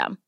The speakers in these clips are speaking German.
system.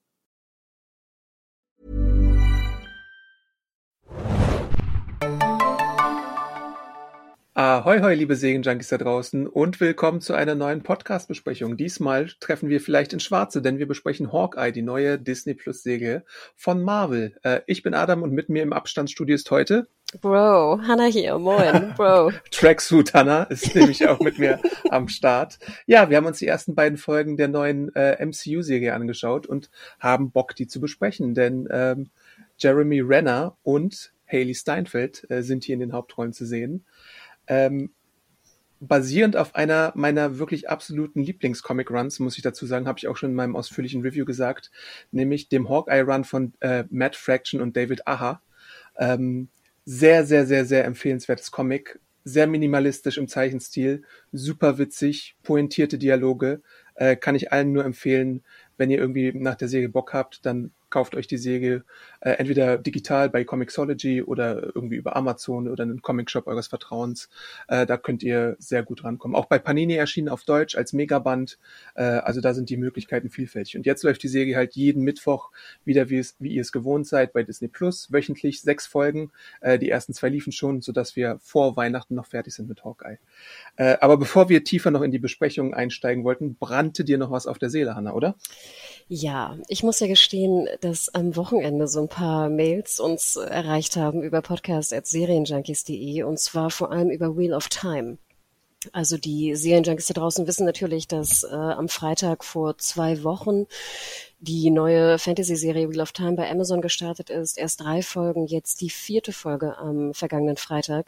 Ahoi, hoi, liebe Serienjunkies da draußen und willkommen zu einer neuen Podcast-Besprechung. Diesmal treffen wir vielleicht in Schwarze, denn wir besprechen Hawkeye, die neue Disney Plus Serie von Marvel. Äh, ich bin Adam und mit mir im Abstandsstudio ist heute Bro, Hannah hier, moin, Bro. Tracksuit Hannah ist nämlich auch mit mir am Start. Ja, wir haben uns die ersten beiden Folgen der neuen äh, MCU-Serie angeschaut und haben Bock, die zu besprechen, denn ähm, Jeremy Renner und Haley Steinfeld äh, sind hier in den Hauptrollen zu sehen. Ähm, basierend auf einer meiner wirklich absoluten Lieblings-Comic-Runs, muss ich dazu sagen, habe ich auch schon in meinem ausführlichen Review gesagt, nämlich dem Hawkeye-Run von äh, Matt Fraction und David Aha. Ähm, sehr, sehr, sehr, sehr empfehlenswertes Comic. Sehr minimalistisch im Zeichenstil, super witzig, pointierte Dialoge. Äh, kann ich allen nur empfehlen, wenn ihr irgendwie nach der Serie Bock habt, dann kauft euch die Serie äh, entweder digital bei Comixology oder irgendwie über Amazon oder einen Comicshop eures Vertrauens. Äh, da könnt ihr sehr gut rankommen. Auch bei Panini erschienen auf Deutsch als Megaband. Äh, also da sind die Möglichkeiten vielfältig. Und jetzt läuft die Serie halt jeden Mittwoch wieder, wie, es, wie ihr es gewohnt seid, bei Disney Plus. Wöchentlich sechs Folgen. Äh, die ersten zwei liefen schon, sodass wir vor Weihnachten noch fertig sind mit Hawkeye. Äh, aber bevor wir tiefer noch in die Besprechung einsteigen wollten, brannte dir noch was auf der Seele, Hanna, oder? Ja, ich muss ja gestehen, dass am Wochenende so ein paar Mails uns erreicht haben über podcast.serienjunkies.de und zwar vor allem über Wheel of Time. Also die Serienjunkies da draußen wissen natürlich, dass äh, am Freitag vor zwei Wochen die neue Fantasy-Serie Wheel of Time bei Amazon gestartet ist. Erst drei Folgen, jetzt die vierte Folge am vergangenen Freitag.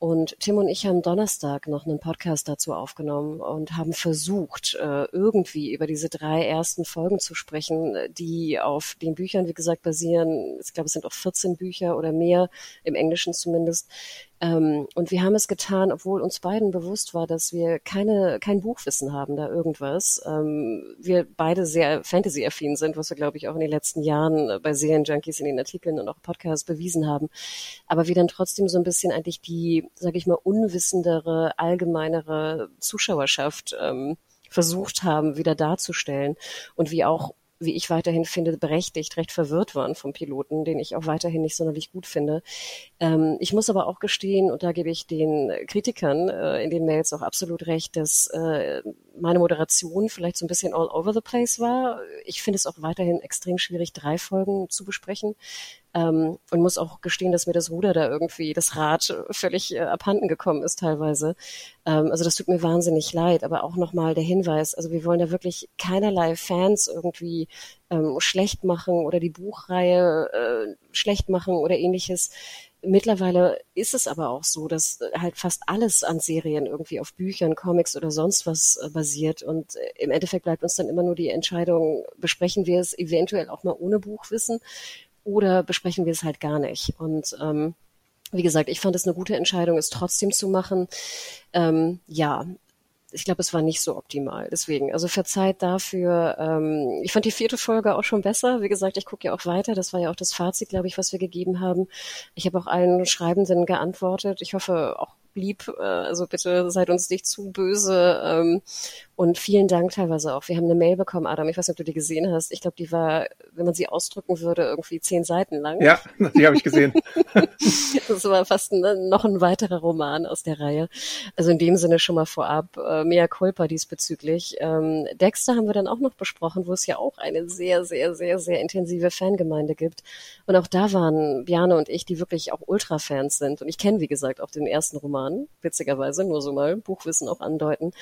Und Tim und ich haben Donnerstag noch einen Podcast dazu aufgenommen und haben versucht, äh, irgendwie über diese drei ersten Folgen zu sprechen, die auf den Büchern, wie gesagt, basieren. Ich glaube, es sind auch 14 Bücher oder mehr, im Englischen zumindest, und wir haben es getan, obwohl uns beiden bewusst war, dass wir keine, kein Buchwissen haben da irgendwas. Ähm, wir beide sehr Fantasy-affin sind, was wir, glaube ich, auch in den letzten Jahren bei Serienjunkies in den Artikeln und auch Podcasts bewiesen haben. Aber wir dann trotzdem so ein bisschen eigentlich die, sage ich mal, unwissendere, allgemeinere Zuschauerschaft ähm, versucht haben, wieder darzustellen und wie auch wie ich weiterhin finde, berechtigt recht verwirrt waren vom Piloten, den ich auch weiterhin nicht sonderlich gut finde. Ähm, ich muss aber auch gestehen, und da gebe ich den Kritikern äh, in den Mails auch absolut recht, dass äh, meine Moderation vielleicht so ein bisschen all over the place war. Ich finde es auch weiterhin extrem schwierig, drei Folgen zu besprechen. Ähm, und muss auch gestehen, dass mir das Ruder da irgendwie, das Rad völlig äh, abhanden gekommen ist teilweise. Ähm, also das tut mir wahnsinnig leid, aber auch nochmal der Hinweis, also wir wollen da wirklich keinerlei Fans irgendwie ähm, schlecht machen oder die Buchreihe äh, schlecht machen oder ähnliches. Mittlerweile ist es aber auch so, dass halt fast alles an Serien irgendwie auf Büchern, Comics oder sonst was äh, basiert. Und äh, im Endeffekt bleibt uns dann immer nur die Entscheidung, besprechen wir es eventuell auch mal ohne Buchwissen oder besprechen wir es halt gar nicht. Und ähm, wie gesagt, ich fand es eine gute Entscheidung, es trotzdem zu machen. Ähm, ja, ich glaube, es war nicht so optimal. Deswegen, also verzeiht dafür. Ähm, ich fand die vierte Folge auch schon besser. Wie gesagt, ich gucke ja auch weiter. Das war ja auch das Fazit, glaube ich, was wir gegeben haben. Ich habe auch allen Schreibenden geantwortet. Ich hoffe auch lieb. Äh, also bitte seid uns nicht zu böse. Ähm, und vielen Dank teilweise auch. Wir haben eine Mail bekommen, Adam. Ich weiß nicht, ob du die gesehen hast. Ich glaube, die war, wenn man sie ausdrücken würde, irgendwie zehn Seiten lang. Ja, die habe ich gesehen. das war fast ein, noch ein weiterer Roman aus der Reihe. Also in dem Sinne schon mal vorab. Äh, mea culpa diesbezüglich. Ähm, Dexter haben wir dann auch noch besprochen, wo es ja auch eine sehr, sehr, sehr, sehr intensive Fangemeinde gibt. Und auch da waren Bjane und ich, die wirklich auch Ultra-Fans sind. Und ich kenne, wie gesagt, auch den ersten Roman Roman, witzigerweise, nur so mal Buchwissen auch andeuten.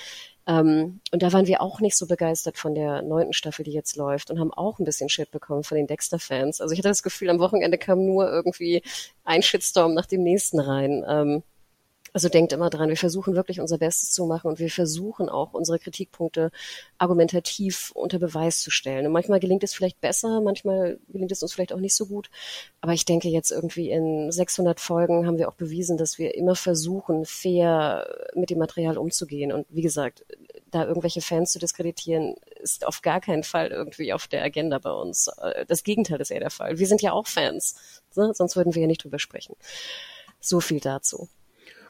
Ähm, und da waren wir auch nicht so begeistert von der neunten Staffel, die jetzt läuft und haben auch ein bisschen Shit bekommen von den Dexter-Fans. Also ich hatte das Gefühl, am Wochenende kam nur irgendwie ein Shitstorm nach dem nächsten rein. Ähm, also denkt immer dran, wir versuchen wirklich unser Bestes zu machen und wir versuchen auch unsere Kritikpunkte argumentativ unter Beweis zu stellen. Und manchmal gelingt es vielleicht besser, manchmal gelingt es uns vielleicht auch nicht so gut. Aber ich denke jetzt irgendwie in 600 Folgen haben wir auch bewiesen, dass wir immer versuchen, fair mit dem Material umzugehen. Und wie gesagt, da irgendwelche Fans zu diskreditieren, ist auf gar keinen Fall irgendwie auf der Agenda bei uns. Das Gegenteil ist eher der Fall. Wir sind ja auch Fans, ne? sonst würden wir ja nicht drüber sprechen. So viel dazu.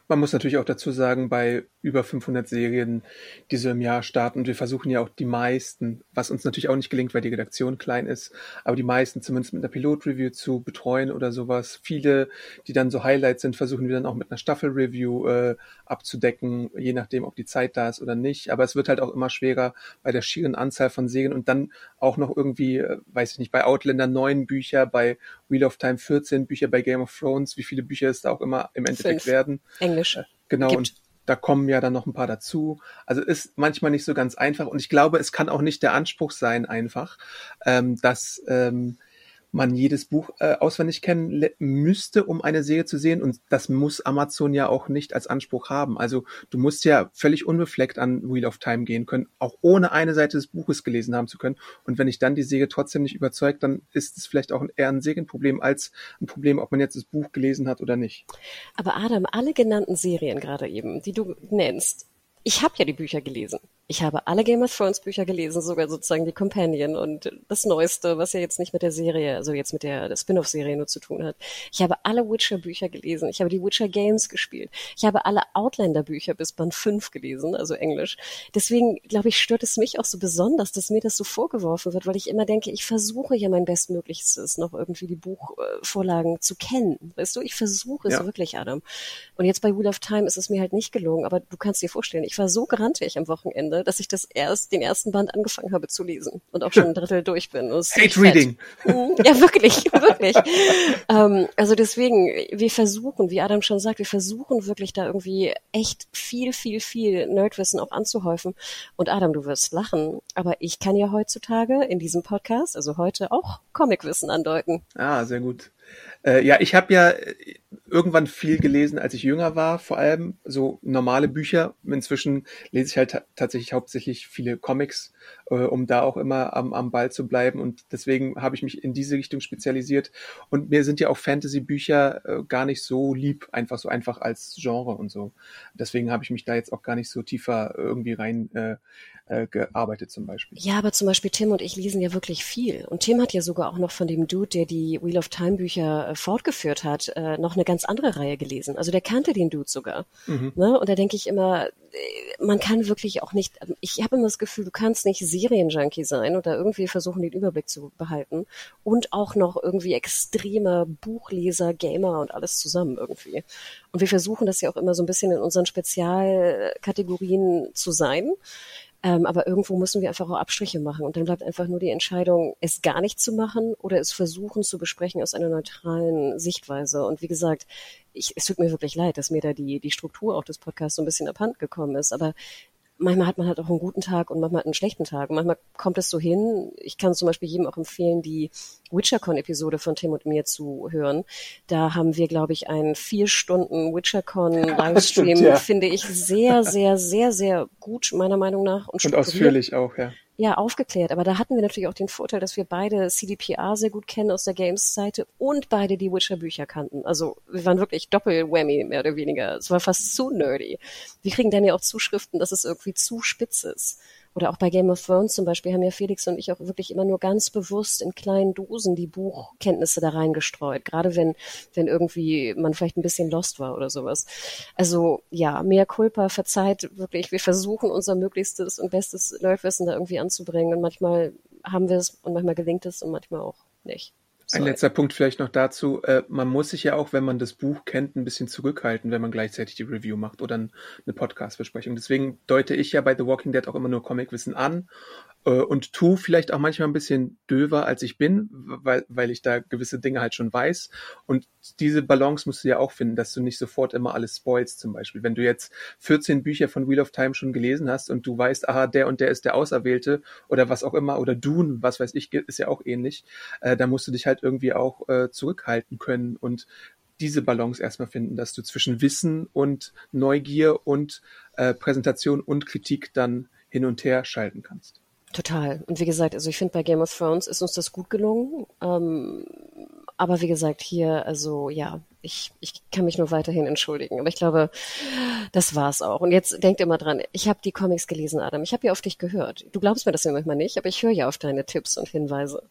Man muss natürlich auch dazu sagen, bei über 500 Serien, die so im Jahr starten, und wir versuchen ja auch die meisten, was uns natürlich auch nicht gelingt, weil die Redaktion klein ist, aber die meisten zumindest mit einer Pilotreview zu betreuen oder sowas. Viele, die dann so Highlights sind, versuchen wir dann auch mit einer Staffelreview äh, abzudecken, je nachdem, ob die Zeit da ist oder nicht. Aber es wird halt auch immer schwerer bei der schieren Anzahl von Serien und dann auch noch irgendwie, äh, weiß ich nicht, bei Outlander neun Bücher, bei Wheel of Time 14 Bücher, bei Game of Thrones, wie viele Bücher es da auch immer im Endeffekt Fünf. werden. Englisch. Äh, genau, Gibt. und da kommen ja dann noch ein paar dazu. Also ist manchmal nicht so ganz einfach und ich glaube, es kann auch nicht der Anspruch sein, einfach, ähm, dass ähm, man jedes Buch äh, auswendig kennen müsste, um eine Serie zu sehen. Und das muss Amazon ja auch nicht als Anspruch haben. Also du musst ja völlig unbefleckt an Wheel of Time gehen können, auch ohne eine Seite des Buches gelesen haben zu können. Und wenn ich dann die Serie trotzdem nicht überzeugt, dann ist es vielleicht auch eher ein Serienproblem als ein Problem, ob man jetzt das Buch gelesen hat oder nicht. Aber Adam, alle genannten Serien gerade eben, die du nennst, ich habe ja die Bücher gelesen. Ich habe alle Game of Thrones Bücher gelesen, sogar sozusagen die Companion und das Neueste, was ja jetzt nicht mit der Serie, also jetzt mit der, der Spin-off-Serie nur zu tun hat. Ich habe alle Witcher Bücher gelesen. Ich habe die Witcher Games gespielt. Ich habe alle Outlander Bücher bis Band 5 gelesen, also Englisch. Deswegen, glaube ich, stört es mich auch so besonders, dass mir das so vorgeworfen wird, weil ich immer denke, ich versuche ja mein Bestmöglichstes, noch irgendwie die Buchvorlagen zu kennen. Weißt du, ich versuche es Ja. wirklich, Adam. Und jetzt bei Wheel of Time ist es mir halt nicht gelungen, aber du kannst dir vorstellen, ich war so grantig am Wochenende, dass ich das erst, den ersten Band angefangen habe zu lesen und auch schon ein Drittel durch bin. Hate fett. Reading. Mhm, Ja, wirklich, wirklich. ähm, also deswegen, wir versuchen, wie Adam schon sagt, wir versuchen wirklich da irgendwie echt viel, viel, viel Nerdwissen auch anzuhäufen. Und Adam, du wirst lachen, aber ich kann ja heutzutage in diesem Podcast, also heute auch Comicwissen andeuten. Ah, sehr gut. Äh, ja, ich habe ja irgendwann viel gelesen, als ich jünger war, vor allem so normale Bücher. Inzwischen lese ich halt ta tatsächlich hauptsächlich viele Comics, äh, um da auch immer am, am Ball zu bleiben. Und deswegen habe ich mich in diese Richtung spezialisiert. Und mir sind ja auch Fantasy-Bücher äh, gar nicht so lieb, einfach so einfach als Genre und so. Deswegen habe ich mich da jetzt auch gar nicht so tiefer irgendwie rein äh, äh, gearbeitet zum Beispiel. Ja, aber zum Beispiel Tim und ich lesen ja wirklich viel. Und Tim hat ja sogar auch noch von dem Dude, der die Wheel of Time Bücher äh, fortgeführt hat, äh, noch eine ganz andere Reihe gelesen. Also der kannte den Dude sogar. Mhm. Ne? Und da denke ich immer, äh, man kann wirklich auch nicht, ich habe immer das Gefühl, du kannst nicht Serienjunkie sein oder irgendwie versuchen, den Überblick zu behalten und auch noch irgendwie extremer Buchleser, Gamer und alles zusammen irgendwie. Und wir versuchen das ja auch immer so ein bisschen in unseren Spezialkategorien zu sein. Ähm, aber irgendwo müssen wir einfach auch Abstriche machen. Und dann bleibt einfach nur die Entscheidung, es gar nicht zu machen oder es versuchen zu besprechen aus einer neutralen Sichtweise. Und wie gesagt, ich, es tut mir wirklich leid, dass mir da die, die Struktur auch des Podcasts so ein bisschen abhanden gekommen ist. Aber manchmal hat man halt auch einen guten Tag und manchmal einen schlechten Tag. Und manchmal kommt es so hin. Ich kann zum Beispiel jedem auch empfehlen, die WitcherCon-Episode von Tim und mir zu hören. Da haben wir, glaube ich, einen vier Stunden WitcherCon-Livestream, ja. finde ich, sehr, sehr, sehr, sehr gut, meiner Meinung nach. Und, Und ausführlich auch, ja. Ja, aufgeklärt. Aber da hatten wir natürlich auch den Vorteil, dass wir beide CDPR sehr gut kennen aus der Games-Seite und beide die Witcher-Bücher kannten. Also wir waren wirklich Doppel-Whammy, mehr oder weniger. Es war fast zu nerdy. Wir kriegen dann ja auch Zuschriften, dass es irgendwie zu spitz ist. Oder auch bei Game of Thrones zum Beispiel haben ja Felix und ich auch wirklich immer nur ganz bewusst in kleinen Dosen die Buchkenntnisse da reingestreut. Gerade wenn, wenn irgendwie man vielleicht ein bisschen lost war oder sowas. Also ja, mehr Culpa, verzeiht wirklich. Wir versuchen unser Möglichstes und bestes Nerdwissen da irgendwie anzubringen. Und manchmal haben wir es und manchmal gelingt es und manchmal auch nicht. Ein letzter Punkt vielleicht noch dazu. Äh, man muss sich ja auch, wenn man das Buch kennt, ein bisschen zurückhalten, wenn man gleichzeitig die Review macht oder ein, eine Podcast-Besprechung. Deswegen deute ich ja bei The Walking Dead auch immer nur Comicwissen an und tu vielleicht auch manchmal ein bisschen döver, als ich bin, weil, weil ich da gewisse Dinge halt schon weiß. Und diese Balance musst du ja auch finden, dass du nicht sofort immer alles spoilst zum Beispiel. Wenn du jetzt 14 Bücher von Wheel of Time schon gelesen hast und du weißt, aha, der und der ist der Auserwählte oder was auch immer, oder Dune, was weiß ich, ist ja auch ähnlich, äh, da musst du dich halt irgendwie auch äh, zurückhalten können und diese Balance erstmal finden, dass du zwischen Wissen und Neugier und äh, Präsentation und Kritik dann hin und her schalten kannst. Total. Und wie gesagt, also ich finde bei Game of Thrones ist uns das gut gelungen. Ähm, aber wie gesagt, hier, also ja, ich, ich kann mich nur weiterhin entschuldigen. Aber ich glaube, das war's auch. Und jetzt denkt immer dran, ich habe die Comics gelesen, Adam. Ich habe ja auf dich gehört. Du glaubst mir das ja manchmal nicht, aber ich höre ja auf deine Tipps und Hinweise.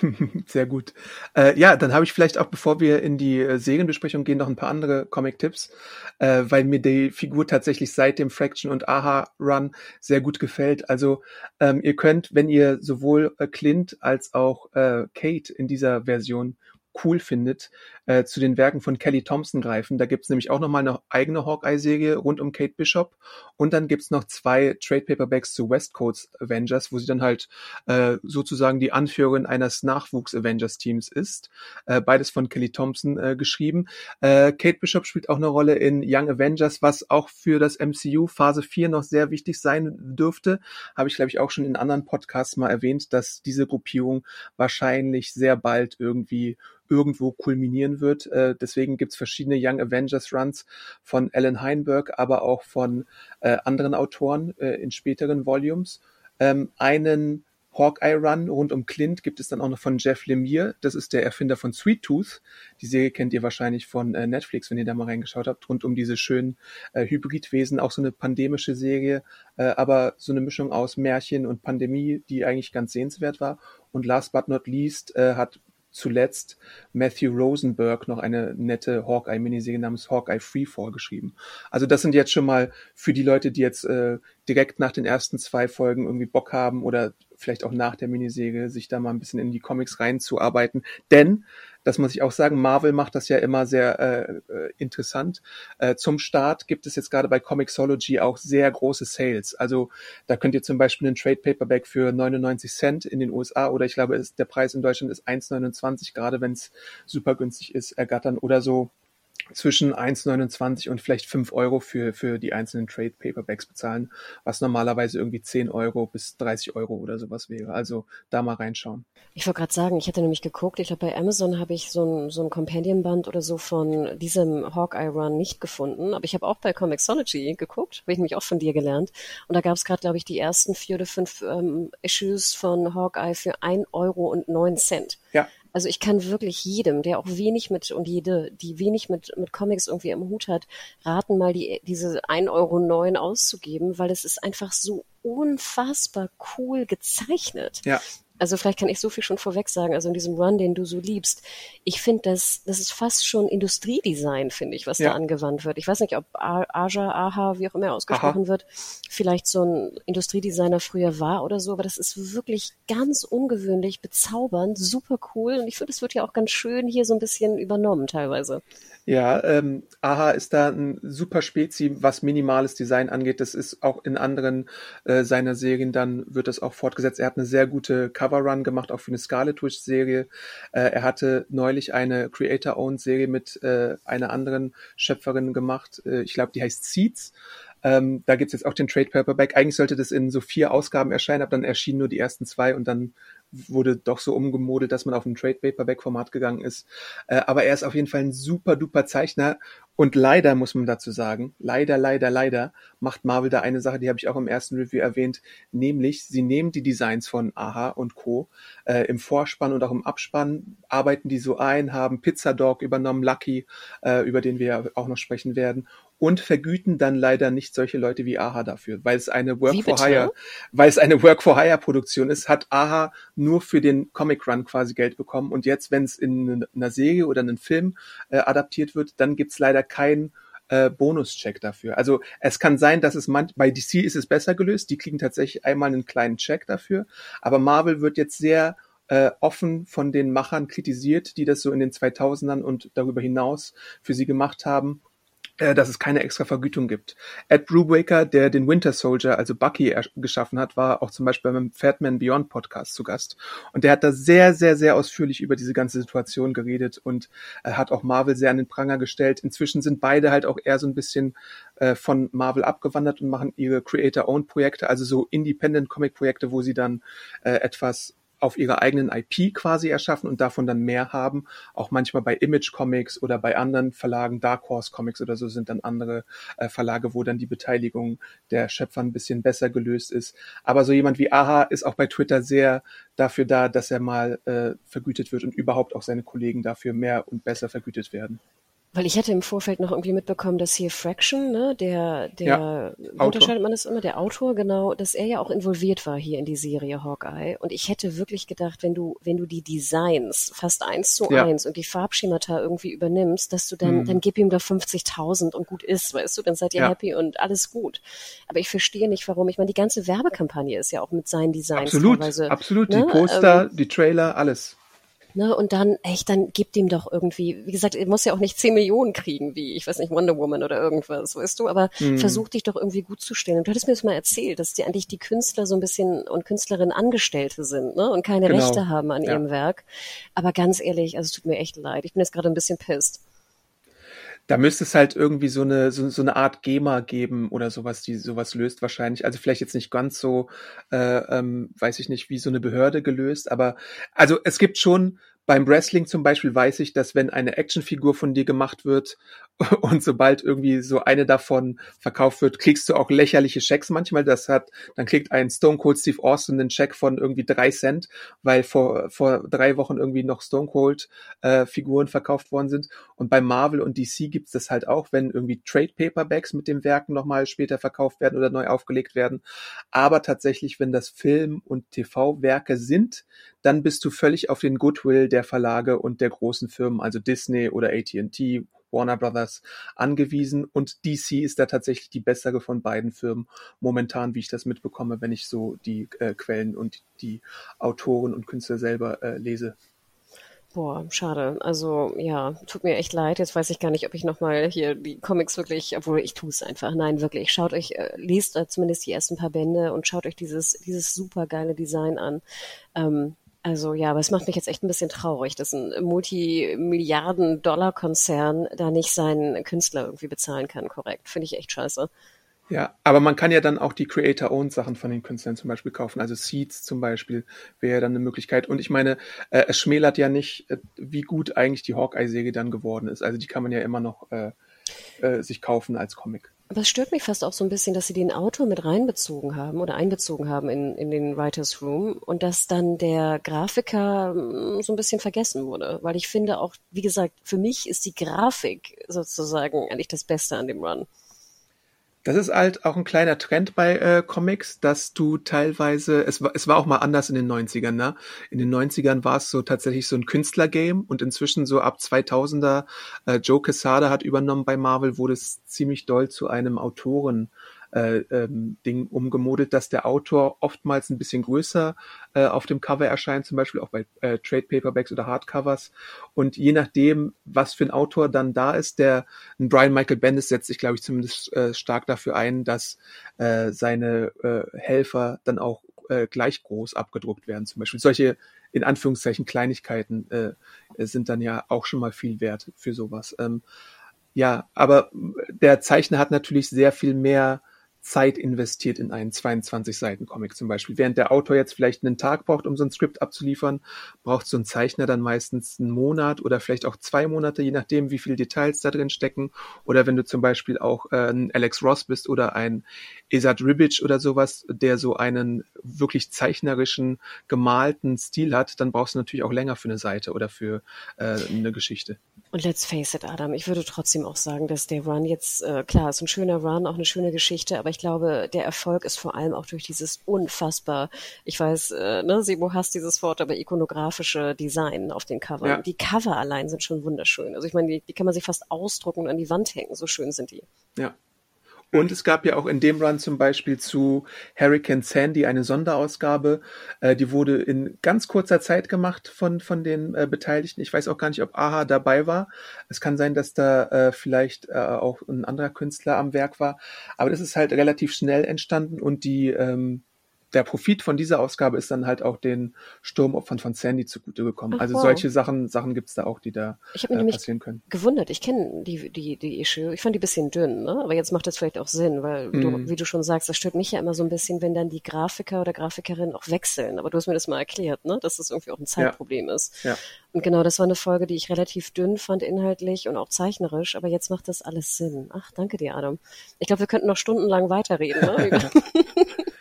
Sehr gut. Äh, ja, dann habe ich vielleicht auch, bevor wir in die äh, Serienbesprechung gehen, noch ein paar andere Comic-Tipps, äh, weil mir die Figur tatsächlich seit dem Fraction und Aha-Run sehr gut gefällt. Also ähm, ihr könnt, wenn ihr sowohl äh, Clint als auch äh, Kate in dieser Version cool findet, äh, zu den Werken von Kelly Thompson greifen. Da gibt's nämlich auch nochmal eine eigene Hawkeye-Serie rund um Kate Bishop. Und dann gibt's noch zwei Trade Paperbacks zu West Coast Avengers, wo sie dann halt äh, sozusagen die Anführerin eines Nachwuchs-Avengers-Teams ist. Äh, beides von Kelly Thompson äh, geschrieben. Äh, Kate Bishop spielt auch eine Rolle in Young Avengers, was auch für das MCU Phase 4 noch sehr wichtig sein dürfte. Habe ich, glaube ich, auch schon in anderen Podcasts mal erwähnt, dass diese Gruppierung wahrscheinlich sehr bald irgendwie irgendwo kulminieren wird. Äh, deswegen gibt's verschiedene Young Avengers Runs von Alan Heinberg, aber auch von äh, anderen Autoren äh, in späteren Volumes. Ähm, einen Hawkeye Run rund um Clint gibt es dann auch noch von Jeff Lemire. Das ist der Erfinder von Sweet Tooth. Die Serie kennt ihr wahrscheinlich von äh, Netflix, wenn ihr da mal reingeschaut habt, rund um diese schönen äh, Hybridwesen. Auch so eine pandemische Serie, äh, aber so eine Mischung aus Märchen und Pandemie, die eigentlich ganz sehenswert war. Und last but not least äh, hat zuletzt Matthew Rosenberg noch eine nette Hawkeye-Miniserie namens Hawkeye Freefall geschrieben. Also das sind jetzt schon mal für die Leute, die jetzt äh, direkt nach den ersten zwei Folgen irgendwie Bock haben oder vielleicht auch nach der Miniserie sich da mal ein bisschen in die Comics reinzuarbeiten. Denn, das muss ich auch sagen, Marvel macht das ja immer sehr äh, äh, interessant. Äh, zum Start gibt es jetzt gerade bei Comixology auch sehr große Sales. Also da könnt ihr zum Beispiel einen Trade Paperback für 99 Cent in den USA oder ich glaube, ist, der Preis in Deutschland ist 1,29, gerade wenn es super günstig ist, ergattern oder so zwischen 1,29 und vielleicht 5 Euro für, für die einzelnen Trade Paperbacks bezahlen, was normalerweise irgendwie 10 Euro bis 30 Euro oder sowas wäre. Also da mal reinschauen. Ich wollte gerade sagen, ich hatte nämlich geguckt, ich glaube bei Amazon habe ich so ein, so ein Companion-Band oder so von diesem Hawkeye Run nicht gefunden, aber ich habe auch bei Comixology geguckt, habe ich nämlich auch von dir gelernt. Und da gab es gerade, glaube ich, die ersten vier oder fünf ähm, Issues von Hawkeye für 1 Euro und 9 Cent. Ja. Also ich kann wirklich jedem, der auch wenig mit und jede, die wenig mit, mit Comics irgendwie im Hut hat, raten, mal die, diese 1,09 Euro auszugeben, weil es ist einfach so unfassbar cool gezeichnet. Ja also vielleicht kann ich so viel schon vorweg sagen, also in diesem Run, den du so liebst, ich finde, das, das ist fast schon Industriedesign, finde ich, was ja. da angewandt wird. Ich weiß nicht, ob Aja, Aha, wie auch immer ausgesprochen Aha. wird, vielleicht so ein Industriedesigner früher war oder so, aber das ist wirklich ganz ungewöhnlich, bezaubernd, super cool und ich finde, es wird ja auch ganz schön hier so ein bisschen übernommen teilweise. Ja, ähm, Aha ist da ein super Spezi, was minimales Design angeht. Das ist auch in anderen äh, seiner Serien, dann wird das auch fortgesetzt. Er hat eine sehr gute Cover-Run gemacht, auch für eine Scarlet Witch-Serie. Äh, er hatte neulich eine Creator-Owned-Serie mit äh, einer anderen Schöpferin gemacht. Äh, ich glaube, die heißt Seeds. Ähm, da gibt's jetzt auch den Trade Paperback. Eigentlich sollte das in so vier Ausgaben erscheinen, aber dann erschienen nur die ersten zwei und dann wurde doch so umgemodelt, dass man auf ein Trade Paperback Format gegangen ist. Äh, aber er ist auf jeden Fall ein super duper Zeichner und leider muss man dazu sagen, leider, leider, leider macht Marvel da eine Sache, die habe ich auch im ersten Review erwähnt, nämlich sie nehmen die Designs von Aha und Co. Äh, im Vorspann und auch im Abspann, arbeiten die so ein, haben Pizza Dog übernommen, Lucky, äh, über den wir auch noch sprechen werden und vergüten dann leider nicht solche Leute wie Aha dafür, weil es eine Work for Hire, weil es eine Work for Hire Produktion ist, hat Aha nur für den Comic Run quasi Geld bekommen. Und jetzt, wenn es in einer Serie oder einen Film äh, adaptiert wird, dann gibt's leider keinen äh, Bonuscheck dafür. Also es kann sein, dass es man bei DC ist es besser gelöst, die kriegen tatsächlich einmal einen kleinen Check dafür, aber Marvel wird jetzt sehr äh, offen von den Machern kritisiert, die das so in den 2000ern und darüber hinaus für sie gemacht haben dass es keine extra Vergütung gibt. Ed Brubaker, der den Winter Soldier, also Bucky, geschaffen hat, war auch zum Beispiel beim Fatman Beyond Podcast zu Gast. Und der hat da sehr, sehr, sehr ausführlich über diese ganze Situation geredet und äh, hat auch Marvel sehr an den Pranger gestellt. Inzwischen sind beide halt auch eher so ein bisschen äh, von Marvel abgewandert und machen ihre Creator-Owned-Projekte, also so Independent-Comic-Projekte, wo sie dann äh, etwas auf ihrer eigenen IP quasi erschaffen und davon dann mehr haben. Auch manchmal bei Image Comics oder bei anderen Verlagen, Dark Horse Comics oder so sind dann andere äh, Verlage, wo dann die Beteiligung der Schöpfer ein bisschen besser gelöst ist. Aber so jemand wie Aha ist auch bei Twitter sehr dafür da, dass er mal äh, vergütet wird und überhaupt auch seine Kollegen dafür mehr und besser vergütet werden. Weil ich hätte im Vorfeld noch irgendwie mitbekommen, dass hier Fraction, ne, der, der, ja, unterscheidet man das immer, der Autor, genau, dass er ja auch involviert war hier in die Serie Hawkeye. Und ich hätte wirklich gedacht, wenn du, wenn du die Designs fast eins zu ja. eins und die Farbschemata irgendwie übernimmst, dass du dann, mhm. dann gib ihm doch 50.000 und gut ist, weißt du, dann seid ihr ja. happy und alles gut. Aber ich verstehe nicht, warum. Ich meine, die ganze Werbekampagne ist ja auch mit seinen Designs absolut, teilweise. Absolut, ne? die Poster, ähm, die Trailer, alles. Ne, und dann, echt, dann gibt ihm doch irgendwie, wie gesagt, er muss ja auch nicht 10 Millionen kriegen, wie, ich weiß nicht, Wonder Woman oder irgendwas, weißt du, aber mhm. versuch dich doch irgendwie gut zu stellen. Und du hattest mir das mal erzählt, dass die eigentlich die Künstler so ein bisschen und Künstlerinnen Angestellte sind, ne, und keine genau. Rechte haben an ja. ihrem Werk. Aber ganz ehrlich, also es tut mir echt leid. Ich bin jetzt gerade ein bisschen pisst da müsste es halt irgendwie so eine, so, so eine Art GEMA geben oder sowas, die sowas löst wahrscheinlich. Also vielleicht jetzt nicht ganz so, äh, ähm, weiß ich nicht, wie so eine Behörde gelöst, aber also es gibt schon beim Wrestling zum Beispiel weiß ich, dass wenn eine Actionfigur von dir gemacht wird und sobald irgendwie so eine davon verkauft wird, kriegst du auch lächerliche Schecks manchmal. Das hat, dann kriegt ein Stone Cold Steve Austin einen Check von irgendwie drei Cent, weil vor, vor drei Wochen irgendwie noch Stone Cold äh, Figuren verkauft worden sind. Und bei Marvel und DC gibt's das halt auch, wenn irgendwie Trade Paperbacks mit dem Werken nochmal später verkauft werden oder neu aufgelegt werden. Aber tatsächlich, wenn das Film- und TV-Werke sind, dann bist du völlig auf den Goodwill der Verlage und der großen Firmen, also Disney oder AT&T, Warner Brothers angewiesen und DC ist da tatsächlich die bessere von beiden Firmen momentan, wie ich das mitbekomme, wenn ich so die äh, Quellen und die Autoren und Künstler selber äh, lese. Boah, schade. Also ja, tut mir echt leid. Jetzt weiß ich gar nicht, ob ich nochmal hier die Comics wirklich, obwohl ich tue es einfach. Nein, wirklich. Schaut euch, äh, lest äh, zumindest die ersten paar Bände und schaut euch dieses, dieses super geile Design an. Ähm, also ja, aber es macht mich jetzt echt ein bisschen traurig, dass ein Multimilliarden-Dollar-Konzern da nicht seinen Künstler irgendwie bezahlen kann, korrekt. Finde ich echt scheiße. Ja, aber man kann ja dann auch die Creator-Owned Sachen von den Künstlern zum Beispiel kaufen. Also Seeds zum Beispiel wäre dann eine Möglichkeit. Und ich meine, äh, es schmälert ja nicht, äh, wie gut eigentlich die Hawkeye-Säge dann geworden ist. Also die kann man ja immer noch äh, äh, sich kaufen als Comic. Aber es stört mich fast auch so ein bisschen, dass sie den Autor mit reinbezogen haben oder einbezogen haben in, in den Writers Room und dass dann der Grafiker mm, so ein bisschen vergessen wurde. Weil ich finde auch, wie gesagt, für mich ist die Grafik sozusagen eigentlich das Beste an dem Run. Das ist halt auch ein kleiner Trend bei äh, Comics, dass du teilweise, es war, es war auch mal anders in den 90ern, ne? In den 90ern war es so tatsächlich so ein Künstlergame und inzwischen so ab 2000er, äh, Joe Quesada hat übernommen bei Marvel, wurde es ziemlich doll zu einem Autoren äh, ähm, Ding umgemodelt, dass der Autor oftmals ein bisschen größer äh, auf dem Cover erscheint, zum Beispiel auch bei äh, Trade Paperbacks oder Hardcovers. Und je nachdem, was für ein Autor dann da ist, der ein Brian Michael Bendis setzt sich, glaube ich, zumindest äh, stark dafür ein, dass äh, seine äh, Helfer dann auch äh, gleich groß abgedruckt werden. Zum Beispiel solche in Anführungszeichen Kleinigkeiten äh, sind dann ja auch schon mal viel wert für sowas. Ähm, ja, aber der Zeichner hat natürlich sehr viel mehr Zeit investiert in einen 22-Seiten-Comic zum Beispiel. Während der Autor jetzt vielleicht einen Tag braucht, um so ein Skript abzuliefern, braucht so ein Zeichner dann meistens einen Monat oder vielleicht auch zwei Monate, je nachdem, wie viele Details da drin stecken. Oder wenn du zum Beispiel auch äh, ein Alex Ross bist oder ein Esad Ribic oder sowas, der so einen wirklich zeichnerischen, gemalten Stil hat, dann brauchst du natürlich auch länger für eine Seite oder für äh, eine Geschichte. Und let's face it, Adam, ich würde trotzdem auch sagen, dass der Run jetzt, äh, klar, ist ein schöner Run, auch eine schöne Geschichte, aber ich glaube, der Erfolg ist vor allem auch durch dieses unfassbar, ich weiß, äh, ne, Sebo hasst dieses Wort, aber ikonografische Design auf den Covern. Ja. Die Cover allein sind schon wunderschön. Also ich meine, die, die kann man sich fast ausdrucken und an die Wand hängen, so schön sind die. Ja, Und es gab ja auch in dem Run zum Beispiel zu Hurricane Sandy eine Sonderausgabe. Äh, die wurde in ganz kurzer Zeit gemacht von, von den äh, Beteiligten. Ich weiß auch gar nicht, ob Aha dabei war. Es kann sein, dass da äh, vielleicht äh, auch ein anderer Künstler am Werk war. Aber das ist halt relativ schnell entstanden und die ähm, der Profit von dieser Ausgabe ist dann halt auch den Sturmopfern von Sandy zugute gekommen. Ach, also wow. solche Sachen, Sachen gibt's da auch, die da ich äh, passieren können. Gewundert, ich kenne die, die, die Issue. Ich fand die bisschen dünn, ne? Aber jetzt macht das vielleicht auch Sinn, weil du, mhm. wie du schon sagst, das stört mich ja immer so ein bisschen, wenn dann die Grafiker oder Grafikerinnen auch wechseln. Aber du hast mir das mal erklärt, ne? Dass das irgendwie auch ein Zeitproblem ja. ist. Ja. Und genau, das war eine Folge, die ich relativ dünn fand inhaltlich und auch zeichnerisch, aber jetzt macht das alles Sinn. Ach, danke dir, Adam. Ich glaube, wir könnten noch stundenlang weiterreden. Ne?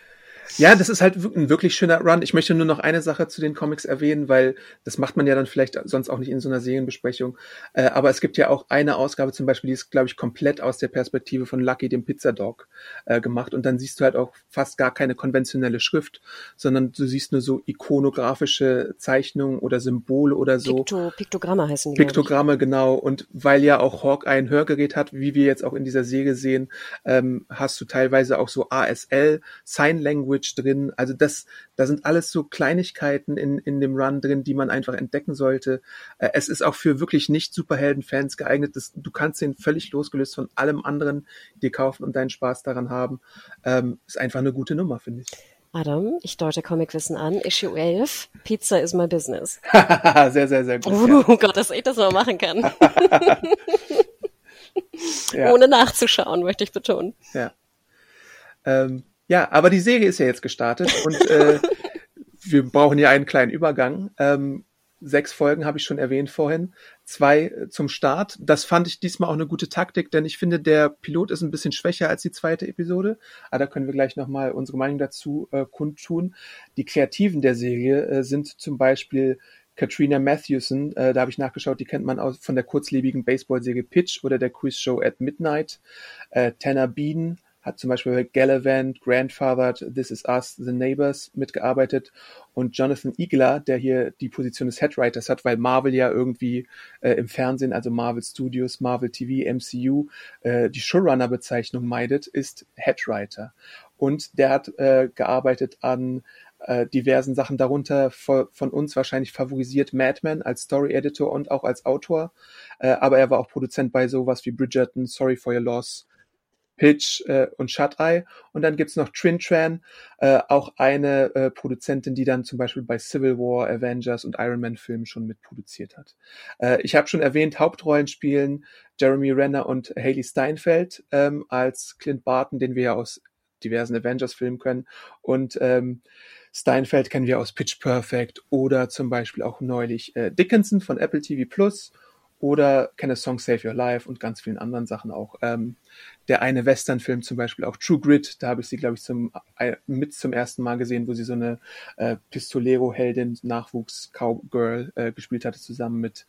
Ja, das ist halt ein wirklich schöner Run. Ich möchte nur noch eine Sache zu den Comics erwähnen, weil das macht man ja dann vielleicht sonst auch nicht in so einer Serienbesprechung. Äh, aber es gibt ja auch eine Ausgabe zum Beispiel, die ist, glaube ich, komplett aus der Perspektive von Lucky, dem Pizzadog, äh, gemacht. Und dann siehst du halt auch fast gar keine konventionelle Schrift, sondern du siehst nur so ikonografische Zeichnungen oder Symbole oder so. Pikto, Piktogramme heißen die. Piktogramme, genau. Und weil ja auch Hawk ein Hörgerät hat, wie wir jetzt auch in dieser Serie sehen, ähm, hast du teilweise auch so ASL, Sign Language, Sandwich drin. Also das, da sind alles so Kleinigkeiten in, in dem Run drin, die man einfach entdecken sollte. Äh, es ist auch für wirklich nicht Superhelden-Fans geeignet. Das, du kannst den völlig losgelöst von allem anderen dir kaufen und deinen Spaß daran haben. Ähm, ist einfach eine gute Nummer, finde ich. Adam, ich deute Comicwissen an. Issue 11, Pizza is my business. sehr, sehr, sehr gut. Oh ja. Gott, dass ich das mal machen kann. ja. Ohne nachzuschauen, möchte ich betonen. Ja. Ähm, ja, aber die Serie ist ja jetzt gestartet und äh, wir brauchen ja einen kleinen Übergang. Ähm, sechs Folgen habe ich schon erwähnt vorhin, zwei äh, zum Start. Das fand ich diesmal auch eine gute Taktik, denn ich finde, der Pilot ist ein bisschen schwächer als die zweite Episode. Aber da können wir gleich nochmal unsere Meinung dazu äh, kundtun. Die Kreativen der Serie äh, sind zum Beispiel Katrina Matthewson, äh, da habe ich nachgeschaut, die kennt man aus von der kurzlebigen Baseball-Serie Pitch oder der Quiz-Show at Midnight. Äh, Tanner Bean hat zum Beispiel bei Gallivant, Grandfathered, This Is Us, The Neighbors mitgearbeitet und Jonathan Igler, der hier die Position des Headwriters hat, weil Marvel ja irgendwie äh, im Fernsehen, also Marvel Studios, Marvel TV, MCU, äh, die Showrunner-Bezeichnung meidet, ist Headwriter. Und der hat äh, gearbeitet an äh, diversen Sachen, darunter von, von uns wahrscheinlich favorisiert Madman als Story Editor und auch als Autor, äh, aber er war auch Produzent bei sowas wie Bridgerton, Sorry for Your Loss, Pitch äh, und Shut Eye. Und dann gibt's noch Trin Tran, äh, auch eine äh, Produzentin, die dann zum Beispiel bei Civil War, Avengers und Iron Man Filmen schon mitproduziert hat. Äh, ich habe schon erwähnt, Hauptrollen spielen Jeremy Renner und Haley Steinfeld ähm, als Clint Barton, den wir ja aus diversen Avengers-Filmen können. Und ähm, Steinfeld kennen wir aus Pitch Perfect oder zum Beispiel auch neulich äh, Dickinson von Apple TV Plus oder Can Song Save Your Life und ganz vielen anderen Sachen auch. Ähm, der eine Western-Film zum Beispiel, auch True Grit, da habe ich sie, glaube ich, zum, äh, mit zum ersten Mal gesehen, wo sie so eine äh, Pistolero-Heldin, Nachwuchs-Cowgirl äh, gespielt hatte, zusammen mit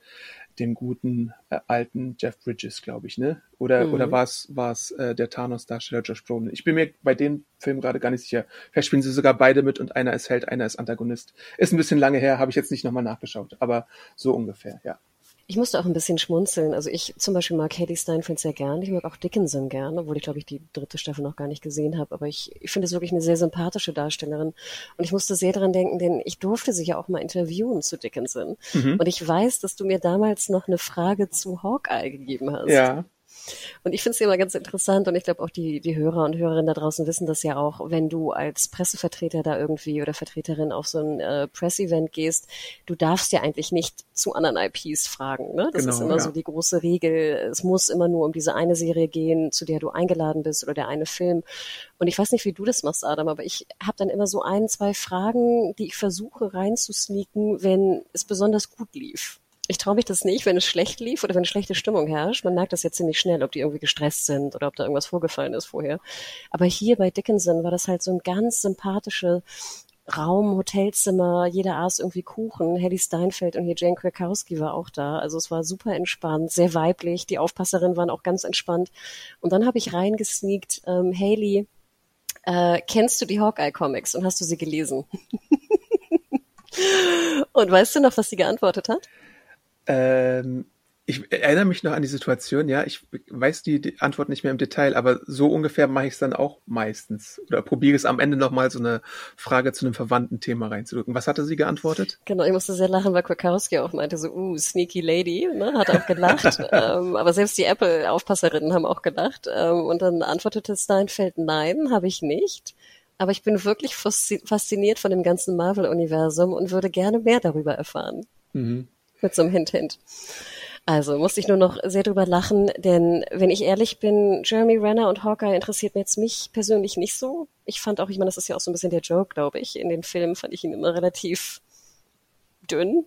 dem guten äh, alten Jeff Bridges, glaube ich, ne? Oder, mhm. oder war es war es äh, der Thanos-Darsteller Josh Brolin? Ich bin mir bei dem Film gerade gar nicht sicher. Vielleicht spielen sie sogar beide mit und einer ist Held, einer ist Antagonist. Ist ein bisschen lange her, habe ich jetzt nicht nochmal nachgeschaut, aber so ungefähr, ja. Ich musste auch ein bisschen schmunzeln. Also ich zum Beispiel mag Katie Steinfeld sehr gern. Ich mag auch Dickinson gern, obwohl ich glaube ich die dritte Staffel noch gar nicht gesehen habe. Aber ich, ich finde es wirklich eine sehr sympathische Darstellerin. Und ich musste sehr daran denken, denn ich durfte sie ja auch mal interviewen zu Dickinson. Mhm. Und ich weiß, dass du mir damals noch eine Frage zu Hawkeye gegeben hast. Ja. Und ich finde es immer ganz interessant und ich glaube auch die, die Hörer und Hörerinnen da draußen wissen das ja auch, wenn du als Pressevertreter da irgendwie oder Vertreterin auf so ein äh, Press-Event gehst, du darfst ja eigentlich nicht zu anderen IPs fragen. Ne? Das genau, ist immer ja. so die große Regel. Es muss immer nur um diese eine Serie gehen, zu der du eingeladen bist oder der eine Film. Und ich weiß nicht, wie du das machst, Adam, aber ich habe dann immer so ein, zwei Fragen, die ich versuche reinzusneaken, wenn es besonders gut lief. Ich traue mich das nicht, wenn es schlecht lief oder wenn schlechte Stimmung herrscht. Man merkt das ja ziemlich schnell, ob die irgendwie gestresst sind oder ob da irgendwas vorgefallen ist vorher. Aber hier bei Dickinson war das halt so ein ganz sympathischer Raum, Hotelzimmer, jeder aß irgendwie Kuchen. Hedy Steinfeld und hier Jane Krakowski war auch da. Also es war super entspannt, sehr weiblich. Die Aufpasserinnen waren auch ganz entspannt. Und dann habe ich reingesneakt, ähm, Haley, äh, kennst du die Hawkeye-Comics und hast du sie gelesen? und weißt du noch, was sie geantwortet hat? Ähm, ich erinnere mich noch an die Situation, ja, ich weiß die, die Antwort nicht mehr im Detail, aber so ungefähr mache ich es dann auch meistens. Oder probiere es am Ende nochmal so eine Frage zu einem verwandten Thema reinzudrücken. Was hatte sie geantwortet? Genau, ich musste sehr lachen, weil Krakowski auch meinte so, uh, sneaky lady, ne, hat auch gelacht. ähm, aber selbst die Apple-Aufpasserinnen haben auch gelacht. Ähm, und dann antwortete Steinfeld, nein, habe ich nicht. Aber ich bin wirklich fasziniert von dem ganzen Marvel-Universum und würde gerne mehr darüber erfahren. Mhm. Mit so einem Hint-Hint. Also musste ich nur noch sehr drüber lachen, denn wenn ich ehrlich bin, Jeremy Renner und Hawkeye interessiert mir jetzt mich persönlich nicht so. Ich fand auch, ich meine, das ist ja auch so ein bisschen der Joke, glaube ich. In den Filmen fand ich ihn immer relativ dünn.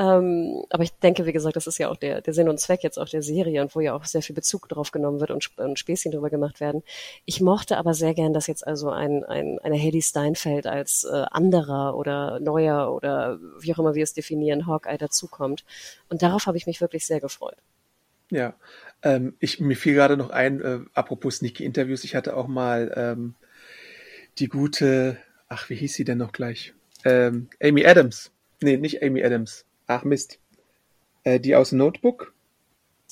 Ähm, aber ich denke, wie gesagt, das ist ja auch der, der Sinn und Zweck jetzt auch der Serie und wo ja auch sehr viel Bezug drauf genommen wird und, und Späßchen drüber gemacht werden. Ich mochte aber sehr gern, dass jetzt also ein, ein, eine Hedy Steinfeld als äh, anderer oder neuer oder wie auch immer wir es definieren, Hawkeye dazukommt. Und darauf habe ich mich wirklich sehr gefreut. Ja, ähm, ich, mir fiel gerade noch ein, äh, apropos Sneaky-Interviews, ich hatte auch mal ähm, die gute, ach, wie hieß sie denn noch gleich? Ähm, Amy Adams. Nee, nicht Amy Adams. Ach Mist. Äh, die aus Notebook.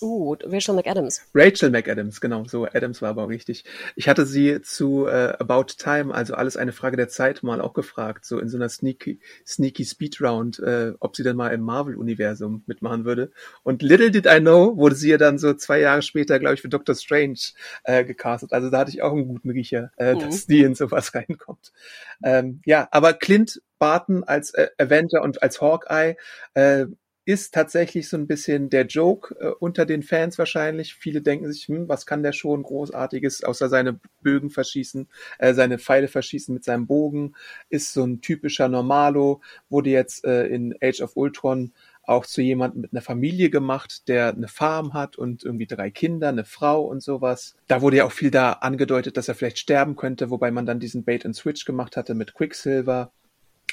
Uh, Rachel McAdams. Rachel McAdams, genau, so Adams war aber auch richtig. Ich hatte sie zu äh, About Time, also alles eine Frage der Zeit, mal auch gefragt, so in so einer sneaky, sneaky Speedround, äh, ob sie dann mal im Marvel-Universum mitmachen würde. Und little did I know, wurde sie ja dann so zwei Jahre später, glaube ich, für Doctor Strange äh, gecastet. Also da hatte ich auch einen guten Riecher, äh, mhm. dass die in sowas reinkommt. Ähm, ja, aber Clint Barton als äh, Avenger und als Hawkeye äh, ist tatsächlich so ein bisschen der Joke äh, unter den Fans wahrscheinlich. Viele denken sich, hm, was kann der schon Großartiges, außer seine Bögen verschießen, äh, seine Pfeile verschießen mit seinem Bogen. Ist so ein typischer Normalo, wurde jetzt äh, in Age of Ultron auch zu jemandem mit einer Familie gemacht, der eine Farm hat und irgendwie drei Kinder, eine Frau und sowas. Da wurde ja auch viel da angedeutet, dass er vielleicht sterben könnte, wobei man dann diesen Bait and Switch gemacht hatte mit Quicksilver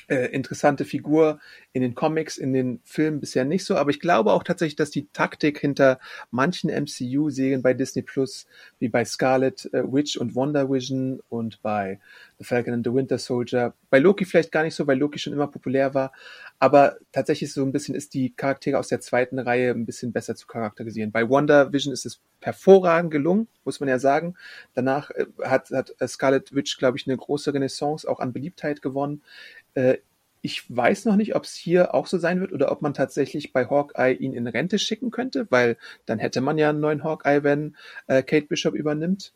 äh, interessante Figur in den Comics, in den Filmen bisher nicht so, aber ich glaube auch tatsächlich, dass die Taktik hinter manchen MCU-Serien bei Disney Plus, wie bei Scarlet äh, Witch und Wonder Vision und bei The Falcon and the Winter Soldier, bei Loki vielleicht gar nicht so, weil Loki schon immer populär war, aber tatsächlich so ein bisschen ist die Charaktere aus der zweiten Reihe ein bisschen besser zu charakterisieren. Bei Wonder Vision ist es hervorragend gelungen, muss man ja sagen. Danach äh, hat, hat Scarlet Witch, glaube ich, eine große Renaissance auch an Beliebtheit gewonnen. Äh, ich weiß noch nicht, ob es hier auch so sein wird oder ob man tatsächlich bei Hawkeye ihn in Rente schicken könnte, weil dann hätte man ja einen neuen Hawkeye, wenn äh, Kate Bishop übernimmt.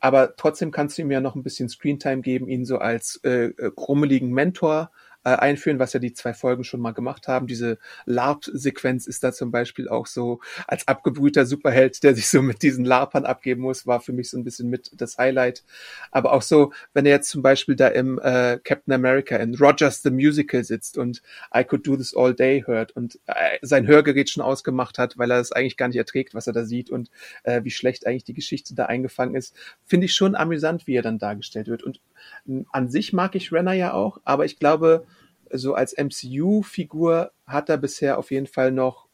Aber trotzdem kannst du ihm ja noch ein bisschen Screentime geben, ihn so als äh, äh krummeligen Mentor äh, einführen, was ja die zwei Folgen schon mal gemacht haben. Diese LARP-Sequenz ist da zum Beispiel auch so als abgebrühter Superheld, der sich so mit diesen LARPern abgeben muss, war für mich so ein bisschen mit das Highlight. Aber auch so, wenn er jetzt zum Beispiel da im äh, Captain America in Rogers the Musical sitzt und I Could Do This All Day hört und äh, sein Hörgerät schon ausgemacht hat, weil er es eigentlich gar nicht erträgt, was er da sieht und äh, wie schlecht eigentlich die Geschichte da eingefangen ist, finde ich schon amüsant, wie er dann dargestellt wird. Und an sich mag ich Renner ja auch, aber ich glaube, so als MCU-Figur hat er bisher auf jeden Fall noch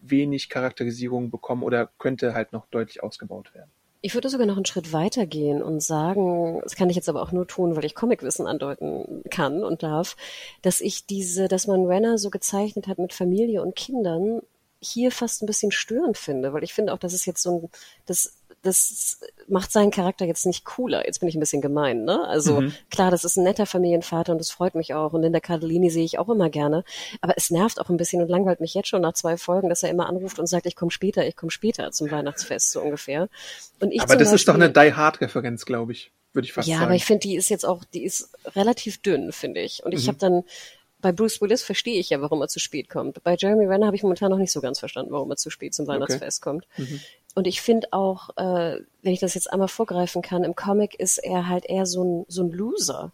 wenig Charakterisierung bekommen oder könnte halt noch deutlich ausgebaut werden. Ich würde sogar noch einen Schritt weiter gehen und sagen, das kann ich jetzt aber auch nur tun, weil ich Comicwissen andeuten kann und darf, dass ich diese, dass man Renner so gezeichnet hat mit Familie und Kindern, hier fast ein bisschen störend finde, weil ich finde auch, dass es jetzt so ein, das das macht seinen Charakter jetzt nicht cooler. Jetzt bin ich ein bisschen gemein, ne? Also mhm. klar, das ist ein netter Familienvater und das freut mich auch. Und in der Cardellini sehe ich auch immer gerne. Aber es nervt auch ein bisschen und langweilt mich jetzt schon nach zwei Folgen, dass er immer anruft und sagt, ich komme später, ich komme später zum Weihnachtsfest, so ungefähr. Und ich aber das Beispiel, ist doch eine Die Hard-Referenz, glaube ich. Würde ich fast ja, sagen. Ja, aber ich finde, die ist jetzt auch, die ist relativ dünn, finde ich. Und ich mhm. habe dann bei Bruce Willis verstehe ich ja, warum er zu spät kommt. Bei Jeremy Renner habe ich momentan noch nicht so ganz verstanden, warum er zu spät zum Weihnachtsfest okay. kommt. Mhm. Und ich finde auch, äh, wenn ich das jetzt einmal vorgreifen kann, im Comic ist er halt eher so ein, so ein Loser.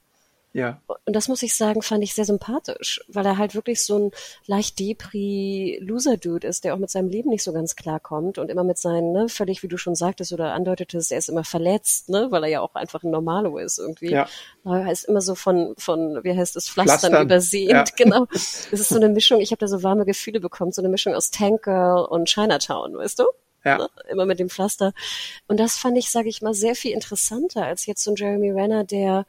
Ja. Und das muss ich sagen, fand ich sehr sympathisch, weil er halt wirklich so ein leicht Depri Loser-Dude ist, der auch mit seinem Leben nicht so ganz klarkommt und immer mit seinen, ne, völlig, wie du schon sagtest oder andeutetest, er ist immer verletzt, ne, weil er ja auch einfach ein Normalo ist irgendwie. Ja. Er ist immer so von, von, wie heißt es, Pflastern, Pflastern. übersehend, ja. genau. Das ist so eine Mischung, ich habe da so warme Gefühle bekommen, so eine Mischung aus Tank Girl und Chinatown, weißt du? Ja. Ne? Immer mit dem Pflaster. Und das fand ich, sage ich mal, sehr viel interessanter als jetzt so ein Jeremy Renner, der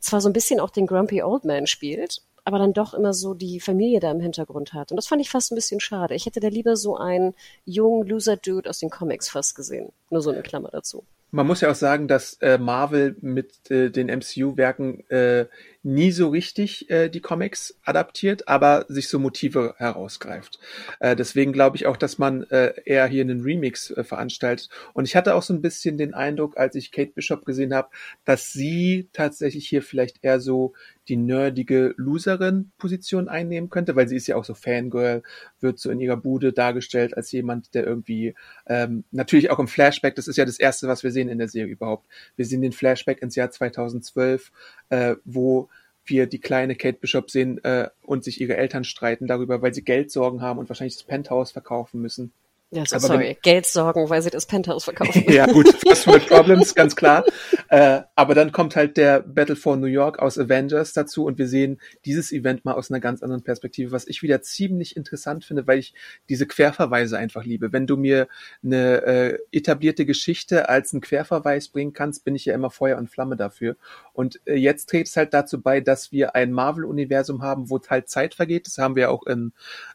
zwar so ein bisschen auch den Grumpy Old Man spielt, aber dann doch immer so die Familie da im Hintergrund hat. Und das fand ich fast ein bisschen schade. Ich hätte da lieber so einen jungen Loser-Dude aus den Comics fast gesehen. Nur so eine Klammer dazu. Man muss ja auch sagen, dass äh, Marvel mit äh, den MCU-Werken äh, nie so richtig äh, die Comics adaptiert, aber sich so Motive herausgreift. Äh, deswegen glaube ich auch, dass man äh, eher hier einen Remix äh, veranstaltet. Und ich hatte auch so ein bisschen den Eindruck, als ich Kate Bishop gesehen habe, dass sie tatsächlich hier vielleicht eher so die nerdige Loserin-Position einnehmen könnte, weil sie ist ja auch so Fangirl, wird so in ihrer Bude dargestellt als jemand, der irgendwie ähm, natürlich auch im Flashback, das ist ja das Erste, was wir sehen in der Serie überhaupt. Wir sehen den Flashback ins Jahr 2012, äh, wo wir die kleine Kate Bishop sehen äh, und sich ihre Eltern streiten darüber, weil sie Geldsorgen haben und wahrscheinlich das Penthouse verkaufen müssen. Ja, so, sorry, Geld sorgen, weil sie das Penthouse verkaufen. ja, gut, First World Problems, ganz klar. Äh, aber dann kommt halt der Battle for New York aus Avengers dazu und wir sehen dieses Event mal aus einer ganz anderen Perspektive, was ich wieder ziemlich interessant finde, weil ich diese Querverweise einfach liebe. Wenn du mir eine äh, etablierte Geschichte als einen Querverweis bringen kannst, bin ich ja immer Feuer und Flamme dafür. Und äh, jetzt trägt es halt dazu bei, dass wir ein Marvel-Universum haben, wo halt Zeit vergeht. Das haben wir auch in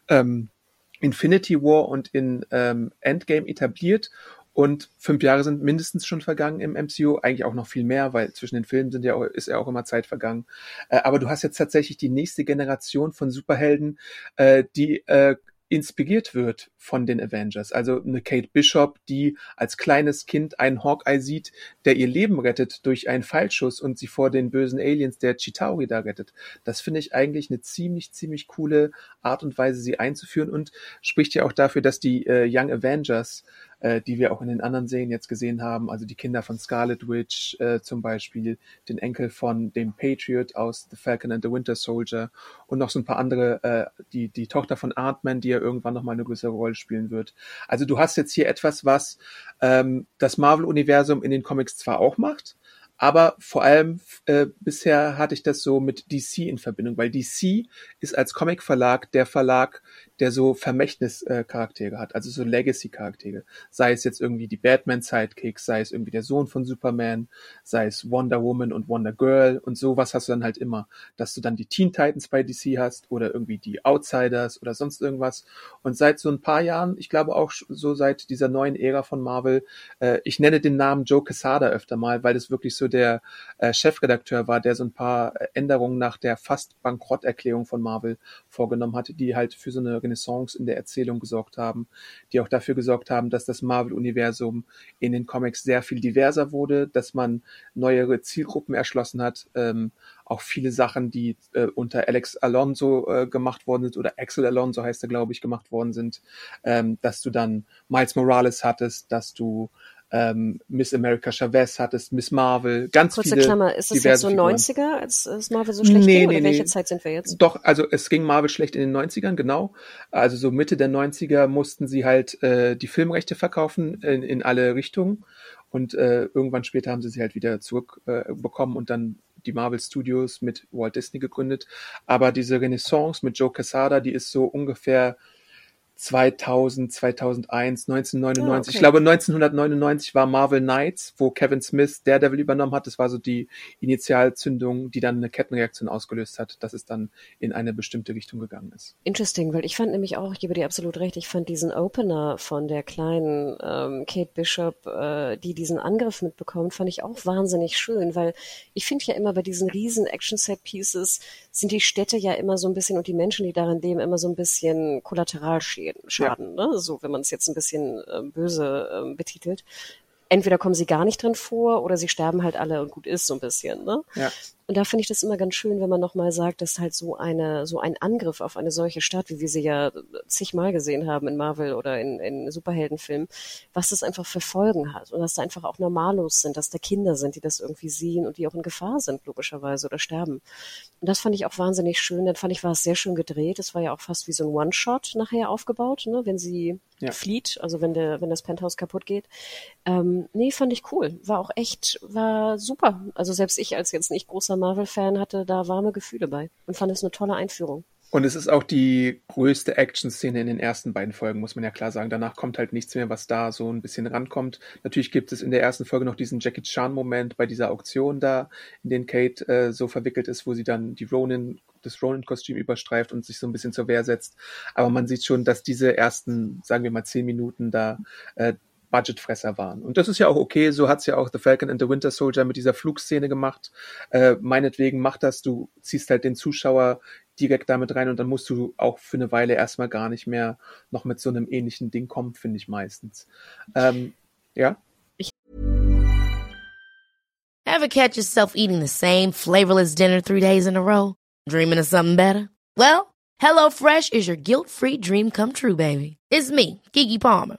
ähm, Infinity War und in ähm, Endgame etabliert. Und fünf Jahre sind mindestens schon vergangen im MCU, eigentlich auch noch viel mehr, weil zwischen den Filmen sind ja auch, ist ja auch immer Zeit vergangen. Äh, aber du hast jetzt tatsächlich die nächste Generation von Superhelden, äh, die äh, inspiriert wird von den Avengers. Also eine Kate Bishop, die als kleines Kind einen Hawkeye sieht, der ihr Leben rettet durch einen Fallschuss und sie vor den bösen Aliens der Chitauri da rettet. Das finde ich eigentlich eine ziemlich, ziemlich coole Art und Weise, sie einzuführen und spricht ja auch dafür, dass die äh, Young Avengers äh, die wir auch in den anderen Serien jetzt gesehen haben. Also die Kinder von Scarlet Witch äh, zum Beispiel, den Enkel von dem Patriot aus The Falcon and the Winter Soldier und noch so ein paar andere, äh, die, die Tochter von Ant-Man, die ja irgendwann nochmal eine größere Rolle spielen wird. Also du hast jetzt hier etwas, was ähm, das Marvel-Universum in den Comics zwar auch macht, aber vor allem äh, bisher hatte ich das so mit DC in Verbindung, weil DC ist als Comic-Verlag der Verlag, der so Vermächtnis-Charaktere hat, also so Legacy-Charaktere. Sei es jetzt irgendwie die Batman-Sidekicks, sei es irgendwie der Sohn von Superman, sei es Wonder Woman und Wonder Girl und sowas hast du dann halt immer, dass du dann die Teen Titans bei DC hast oder irgendwie die Outsiders oder sonst irgendwas. Und seit so ein paar Jahren, ich glaube auch so seit dieser neuen Ära von Marvel, äh, ich nenne den Namen Joe Quesada öfter mal, weil das wirklich so der äh, Chefredakteur war, der so ein paar Änderungen nach der fast Bankrotterklärung von Marvel vorgenommen hatte, die halt für so eine Renaissance in der Erzählung gesorgt haben, die auch dafür gesorgt haben, dass das Marvel-Universum in den Comics sehr viel diverser wurde, dass man neuere Zielgruppen erschlossen hat, ähm, auch viele Sachen, die äh, unter Alex Alonso äh, gemacht worden sind oder Axel Alonso heißt er, glaube ich, gemacht worden sind, ähm, dass du dann Miles Morales hattest, dass du ähm, Miss America Chavez hattest, Miss Marvel, ganz Kurze viele. Klammer, ist das jetzt so Figuren. 90er, als es Marvel so schlecht Nee, ging? nee, Oder welche nee. Zeit sind wir jetzt? Doch, also es ging Marvel schlecht in den 90ern, genau. Also so Mitte der 90er mussten sie halt äh, die Filmrechte verkaufen in, in alle Richtungen. Und äh, irgendwann später haben sie sie halt wieder zurückbekommen äh, bekommen und dann die Marvel Studios mit Walt Disney gegründet. Aber diese Renaissance mit Joe Quesada, die ist so ungefähr 2000, 2001, 1999. Ah, okay. Ich glaube 1999 war Marvel Knights, wo Kevin Smith Daredevil übernommen hat. Das war so die Initialzündung, die dann eine Kettenreaktion ausgelöst hat, dass es dann in eine bestimmte Richtung gegangen ist. Interesting, weil ich fand nämlich auch, ich gebe dir absolut recht, ich fand diesen Opener von der kleinen ähm, Kate Bishop, äh, die diesen Angriff mitbekommt, fand ich auch wahnsinnig schön, weil ich finde ja immer bei diesen riesen Action-Set-Pieces sind die Städte ja immer so ein bisschen und die Menschen, die darin leben, immer so ein bisschen Kollateralschäden, Schaden, ne? so wenn man es jetzt ein bisschen äh, böse ähm, betitelt. Entweder kommen sie gar nicht drin vor oder sie sterben halt alle und gut ist so ein bisschen. Ne? Ja. Und da finde ich das immer ganz schön, wenn man nochmal sagt, dass halt so eine, so ein Angriff auf eine solche Stadt, wie wir sie ja zigmal gesehen haben in Marvel oder in, in Superheldenfilmen, was das einfach für Folgen hat und dass da einfach auch Normalos sind, dass da Kinder sind, die das irgendwie sehen und die auch in Gefahr sind, logischerweise, oder sterben. Und das fand ich auch wahnsinnig schön. Dann fand ich, war es sehr schön gedreht. Es war ja auch fast wie so ein One-Shot nachher aufgebaut, ne, wenn sie Ja. flieht, also wenn der, wenn das Penthouse kaputt geht. Ähm, nee, fand ich cool. War auch echt, war super. Also selbst ich als jetzt nicht großer Marvel-Fan hatte da warme Gefühle bei und fand es eine tolle Einführung. Und es ist auch die größte Action-Szene in den ersten beiden Folgen, muss man ja klar sagen. Danach kommt halt nichts mehr, was da so ein bisschen rankommt. Natürlich gibt es in der ersten Folge noch diesen Jackie Chan-Moment bei dieser Auktion da, in den Kate äh, so verwickelt ist, wo sie dann die Ronin das Ronin-Kostüm überstreift und sich so ein bisschen zur Wehr setzt. Aber man sieht schon, dass diese ersten, sagen wir mal, zehn Minuten da äh, Budgetfresser waren. Und das ist ja auch okay, so hat's ja auch The Falcon and the Winter Soldier mit dieser Flugszene gemacht. Äh, meinetwegen mach das, du ziehst halt den Zuschauer direkt damit rein und dann musst du auch für eine Weile erstmal gar nicht mehr noch mit so einem ähnlichen Ding kommen, finde ich meistens. Ähm, ja? Ever catch yourself eating the same flavorless dinner three days in a row? Dreaming of something better? Well, HelloFresh is your guilt-free dream come true, baby. It's me, Kiki Palmer.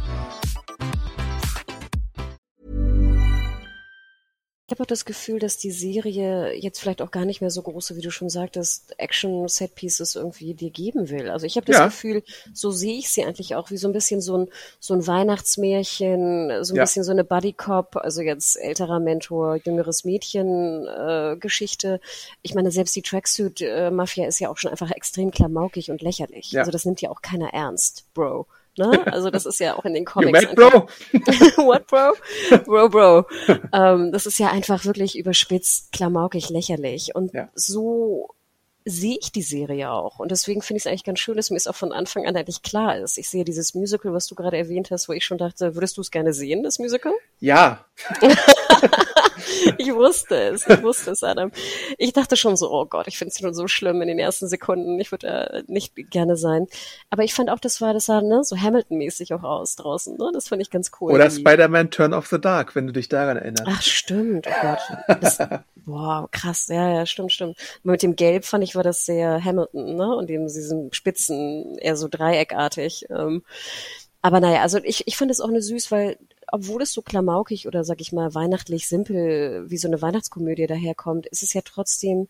Ich habe auch das Gefühl, dass die Serie jetzt vielleicht auch gar nicht mehr so große, wie du schon sagtest, Action-Set-Pieces irgendwie dir geben will. Also ich habe das Ja. Gefühl, so sehe ich sie eigentlich auch, wie so ein bisschen so ein, so ein Weihnachtsmärchen, so ein Ja. bisschen so eine Buddy-Cop, also jetzt älterer Mentor, jüngeres Mädchen äh. Ich meine, selbst die Tracksuit-Mafia ist ja auch schon einfach extrem klamaukig und lächerlich. Ja. Also das nimmt ja auch keiner ernst, Bro. Ne? Also das ist ja auch in den You Comics. mad, einfach- bro? What, Bro? Bro, Bro. ähm, das ist ja einfach wirklich überspitzt, klamaukig, lächerlich. Und Ja. so sehe ich die Serie auch. Und deswegen finde ich es eigentlich ganz schön, dass mir es auch von Anfang an eigentlich klar ist. Ich sehe dieses Musical, was du gerade erwähnt hast, wo ich schon dachte, würdest du es gerne sehen, das Musical? Ja, Ich wusste es, ich wusste es, Adam. Ich dachte schon so, oh Gott, ich finde es schon so schlimm in den ersten Sekunden. Ich würde äh, nicht gerne sein. Aber ich fand auch, das war, das sah ne, so Hamilton-mäßig auch aus draußen. Ne? Das fand ich ganz cool. oder Spider-Man Turn of the Dark, wenn du dich daran erinnerst. Ach, stimmt. Oh Gott. Das, boah, krass. Ja, ja, stimmt, stimmt. Mit dem Gelb fand ich, war das sehr Hamilton, ne? Und dem, diesen Spitzen, eher so dreieckartig. Ähm, aber naja, also ich, ich fand es auch eine süß, weil, obwohl es so klamaukig oder, sag ich mal, weihnachtlich simpel wie so eine Weihnachtskomödie daherkommt, ist es ja trotzdem,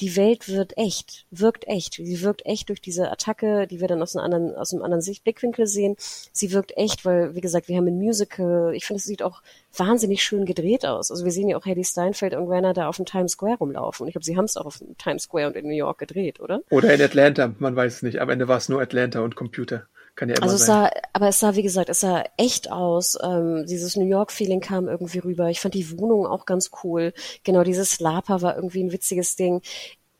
die Welt wird echt, wirkt echt. Sie wirkt echt durch diese Attacke, die wir dann aus einem anderen, aus einem anderen Sicht Blickwinkel sehen. Sie wirkt echt, weil, wie gesagt, wir haben ein Musical. Ich finde, es sieht auch wahnsinnig schön gedreht aus. Also wir sehen ja auch Haley Steinfeld und Renner da auf dem Times Square rumlaufen. Und ich glaube, sie haben es auch auf dem Times Square und in New York gedreht, oder? Oder in Atlanta, man weiß es nicht. Am Ende war es nur Atlanta und Computer. Kann ja immer Also es sein. sah, aber es sah, wie gesagt, es sah echt aus. Ähm, dieses New York-Feeling kam irgendwie rüber. Ich fand die Wohnung auch ganz cool. Genau, dieses Lapa war irgendwie ein witziges Ding.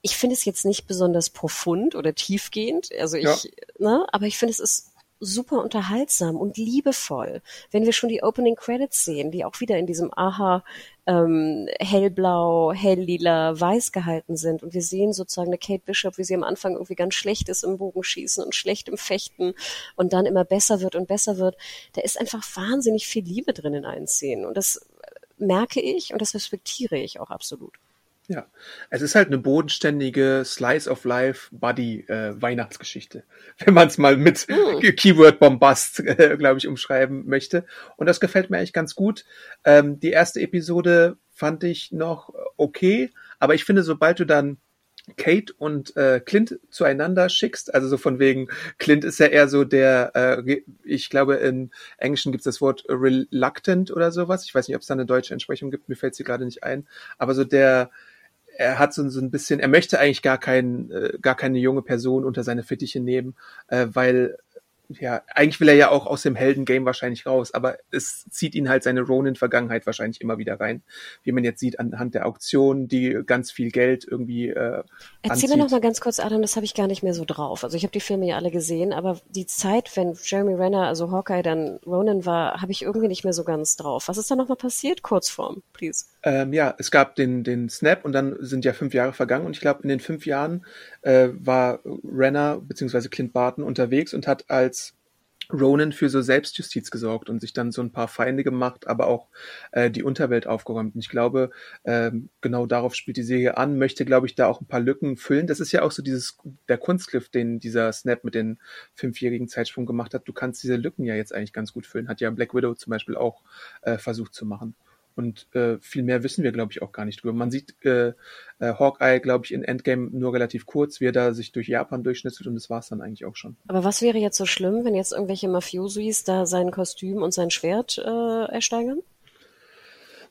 Ich finde es jetzt nicht besonders profund oder tiefgehend. Also ich, Ja. ne, aber ich finde es ist super unterhaltsam und liebevoll. Wenn wir schon die Opening Credits sehen, die auch wieder in diesem Aha ähm, hellblau, helllila, weiß gehalten sind und wir sehen sozusagen eine Kate Bishop, wie sie am Anfang irgendwie ganz schlecht ist im Bogenschießen und schlecht im Fechten und dann immer besser wird und besser wird. Da ist einfach wahnsinnig viel Liebe drin in allen Szenen und das merke ich und das respektiere ich auch absolut. Ja, es ist halt eine bodenständige Slice of Life Buddy äh, Weihnachtsgeschichte, wenn man es mal mit Keyword Bombast, äh, glaube ich, umschreiben möchte. Und das gefällt mir eigentlich ganz gut. Ähm, die erste Episode fand ich noch okay, aber ich finde, sobald du dann Kate und äh, Clint zueinander schickst, also so von wegen, Clint ist ja eher so der, äh, ich glaube im Englischen gibt es das Wort reluctant oder sowas. Ich weiß nicht, ob es da eine deutsche Entsprechung gibt, mir fällt sie gerade nicht ein. Aber so der, er hat so, so ein bisschen, er möchte eigentlich gar kein, äh, gar keine junge Person unter seine Fittiche nehmen, äh, weil ja, eigentlich will er ja auch aus dem Helden-Game wahrscheinlich raus, aber es zieht ihn halt seine Ronin-Vergangenheit wahrscheinlich immer wieder rein. Wie man jetzt sieht anhand der Auktion, die ganz viel Geld irgendwie äh, Erzähl mir noch mal ganz kurz, Adam, das habe ich gar nicht mehr so drauf. Also ich habe die Filme ja alle gesehen, aber die Zeit, wenn Jeremy Renner, also Hawkeye, dann Ronan war, habe ich irgendwie nicht mehr so ganz drauf. Was ist da noch mal passiert? Kurzform, please. Ähm, ja, es gab den, den Snap und dann sind ja fünf Jahre vergangen und ich glaube, in den fünf Jahren äh, war Renner bzw. Clint Barton unterwegs und hat als Ronan für so Selbstjustiz gesorgt und sich dann so ein paar Feinde gemacht, aber auch äh, die Unterwelt aufgeräumt. Und ich glaube, ähm, genau darauf spielt die Serie an, möchte, glaube ich, da auch ein paar Lücken füllen. Das ist ja auch so dieses, der Kunstgriff, den dieser Snap mit den fünfjährigen Zeitsprung gemacht hat. Du kannst diese Lücken ja jetzt eigentlich ganz gut füllen. Hat ja Black Widow zum Beispiel auch äh, versucht zu machen. Und äh, viel mehr wissen wir, glaube ich, auch gar nicht drüber. Man sieht äh, äh, Hawkeye, glaube ich, in Endgame nur relativ kurz, wie er da sich durch Japan durchschnitzelt und das war es dann eigentlich auch schon. Aber was wäre jetzt so schlimm, wenn jetzt irgendwelche Mafiosis da sein Kostüm und sein Schwert äh, ersteigern?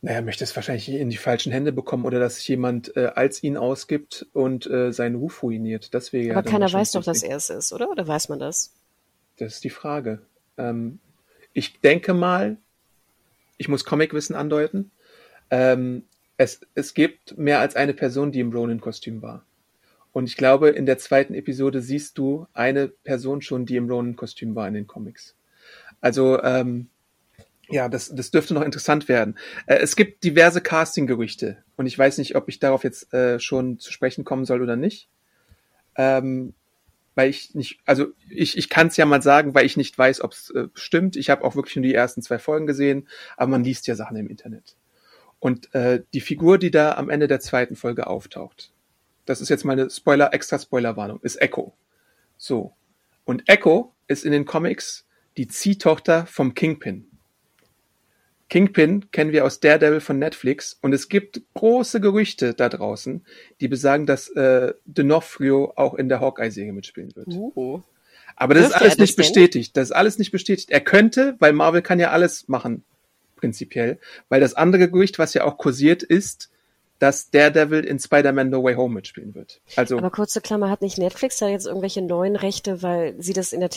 Naja, möchte es wahrscheinlich in die falschen Hände bekommen oder dass sich jemand äh, als ihn ausgibt und äh, seinen Ruf ruiniert. Das wäre ja Aber dann keiner weiß doch, dass er es ist, oder? Oder weiß man das? Das ist die Frage. Ähm, ich denke mal, ich muss Comicwissen andeuten. Ähm, es, es gibt mehr als eine Person, die im Ronin-Kostüm war. Und ich glaube, in der zweiten Episode siehst du eine Person schon, die im Ronin-Kostüm war in den Comics. Also, ähm, ja, das, das dürfte noch interessant werden. Äh, es gibt diverse Casting-Gerüchte und ich weiß nicht, ob ich darauf jetzt äh, schon zu sprechen kommen soll oder nicht. Ähm, weil ich nicht, also ich, ich kann es ja mal sagen, weil ich nicht weiß, ob es äh, stimmt. Ich habe auch wirklich nur die ersten zwei Folgen gesehen, aber man liest ja Sachen im Internet. Und äh, die Figur, die da am Ende der zweiten Folge auftaucht, das ist jetzt meine Spoiler, extra Spoilerwarnung, ist Echo. So. Und Echo ist in den Comics die Ziehtochter vom Kingpin. Kingpin kennen wir aus Daredevil von Netflix und es gibt große Gerüchte da draußen, die besagen, dass äh, D'Onofrio auch in der Hawkeye-Serie mitspielen wird. Uh. Aber das ist alles nicht denn? bestätigt. Das ist alles nicht bestätigt. Er könnte, weil Marvel kann ja alles machen, prinzipiell. Weil das andere Gerücht, was ja auch kursiert, ist, dass Daredevil in Spider-Man No Way Home mitspielen wird. Also Aber kurze Klammer, hat nicht Netflix da jetzt irgendwelche neuen Rechte, weil sie das in der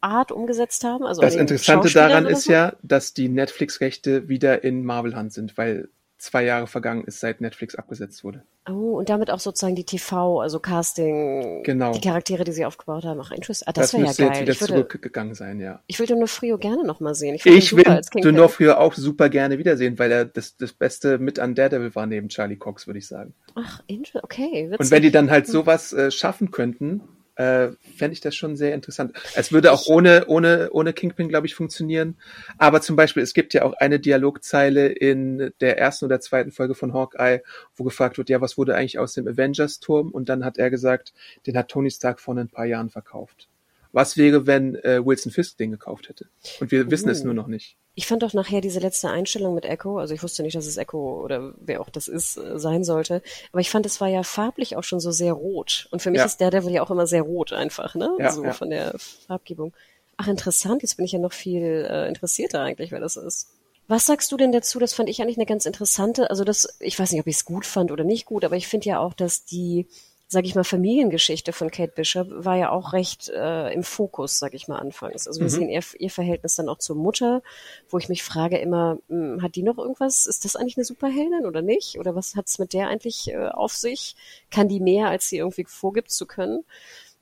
TV-Art umgesetzt haben? Also das Interessante daran ist so? ja, dass die Netflix-Rechte wieder in Marvel-Hand sind, weil zwei Jahre vergangen ist, seit Netflix abgesetzt wurde. Oh, und damit auch sozusagen die TV, also Casting, Genau. die Charaktere, die sie aufgebaut haben. Ach, interessant. Ah, Das, das wäre ja müsste jetzt geil. wieder Ich würde, zurückgegangen sein, ja. ich würde nur Frio gerne nochmal sehen. Ich, Ich will. D'Onofrio auch super gerne wiedersehen, weil er das, das Beste mit an Daredevil war neben Charlie Cox, würde ich sagen. Ach, okay. Witzig. Und wenn die dann halt sowas äh, schaffen könnten, äh, fände ich das schon sehr interessant. Es würde auch ohne, ohne, ohne Kingpin, glaube ich, funktionieren. Aber zum Beispiel, es gibt ja auch eine Dialogzeile in der ersten oder zweiten Folge von Hawkeye, wo gefragt wird, ja, was wurde eigentlich aus dem Avengers-Turm? Und dann hat er gesagt, den hat Tony Stark vor ein paar Jahren verkauft. Was wäre, wenn äh, Wilson Fisk den gekauft hätte? Und wir wissen es Uh. nur noch nicht. Ich fand doch nachher diese letzte Einstellung mit Echo, also ich wusste nicht, dass es Echo oder wer auch das ist, äh, sein sollte, aber ich fand, es war ja farblich auch schon so sehr rot. Und für mich Ja. ist Daredevil ja auch immer sehr rot einfach, ne? Ja, so ja. von der Farbgebung. Ach, interessant, jetzt bin ich ja noch viel äh, interessierter eigentlich, wer das ist. Was sagst du denn dazu? Das fand ich eigentlich eine ganz interessante, also das, ich weiß nicht, ob ich es gut fand oder nicht gut, aber ich finde ja auch, dass die, sag ich mal, Familiengeschichte von Kate Bishop war ja auch recht äh, im Fokus, sag ich mal, anfangs. Also wir Mhm. sehen ihr, ihr Verhältnis dann auch zur Mutter, wo ich mich frage immer, mh, hat die noch irgendwas? Ist das eigentlich eine Superheldin oder nicht? Oder was hat's mit der eigentlich äh, auf sich? Kann die mehr, als sie irgendwie vorgibt zu können?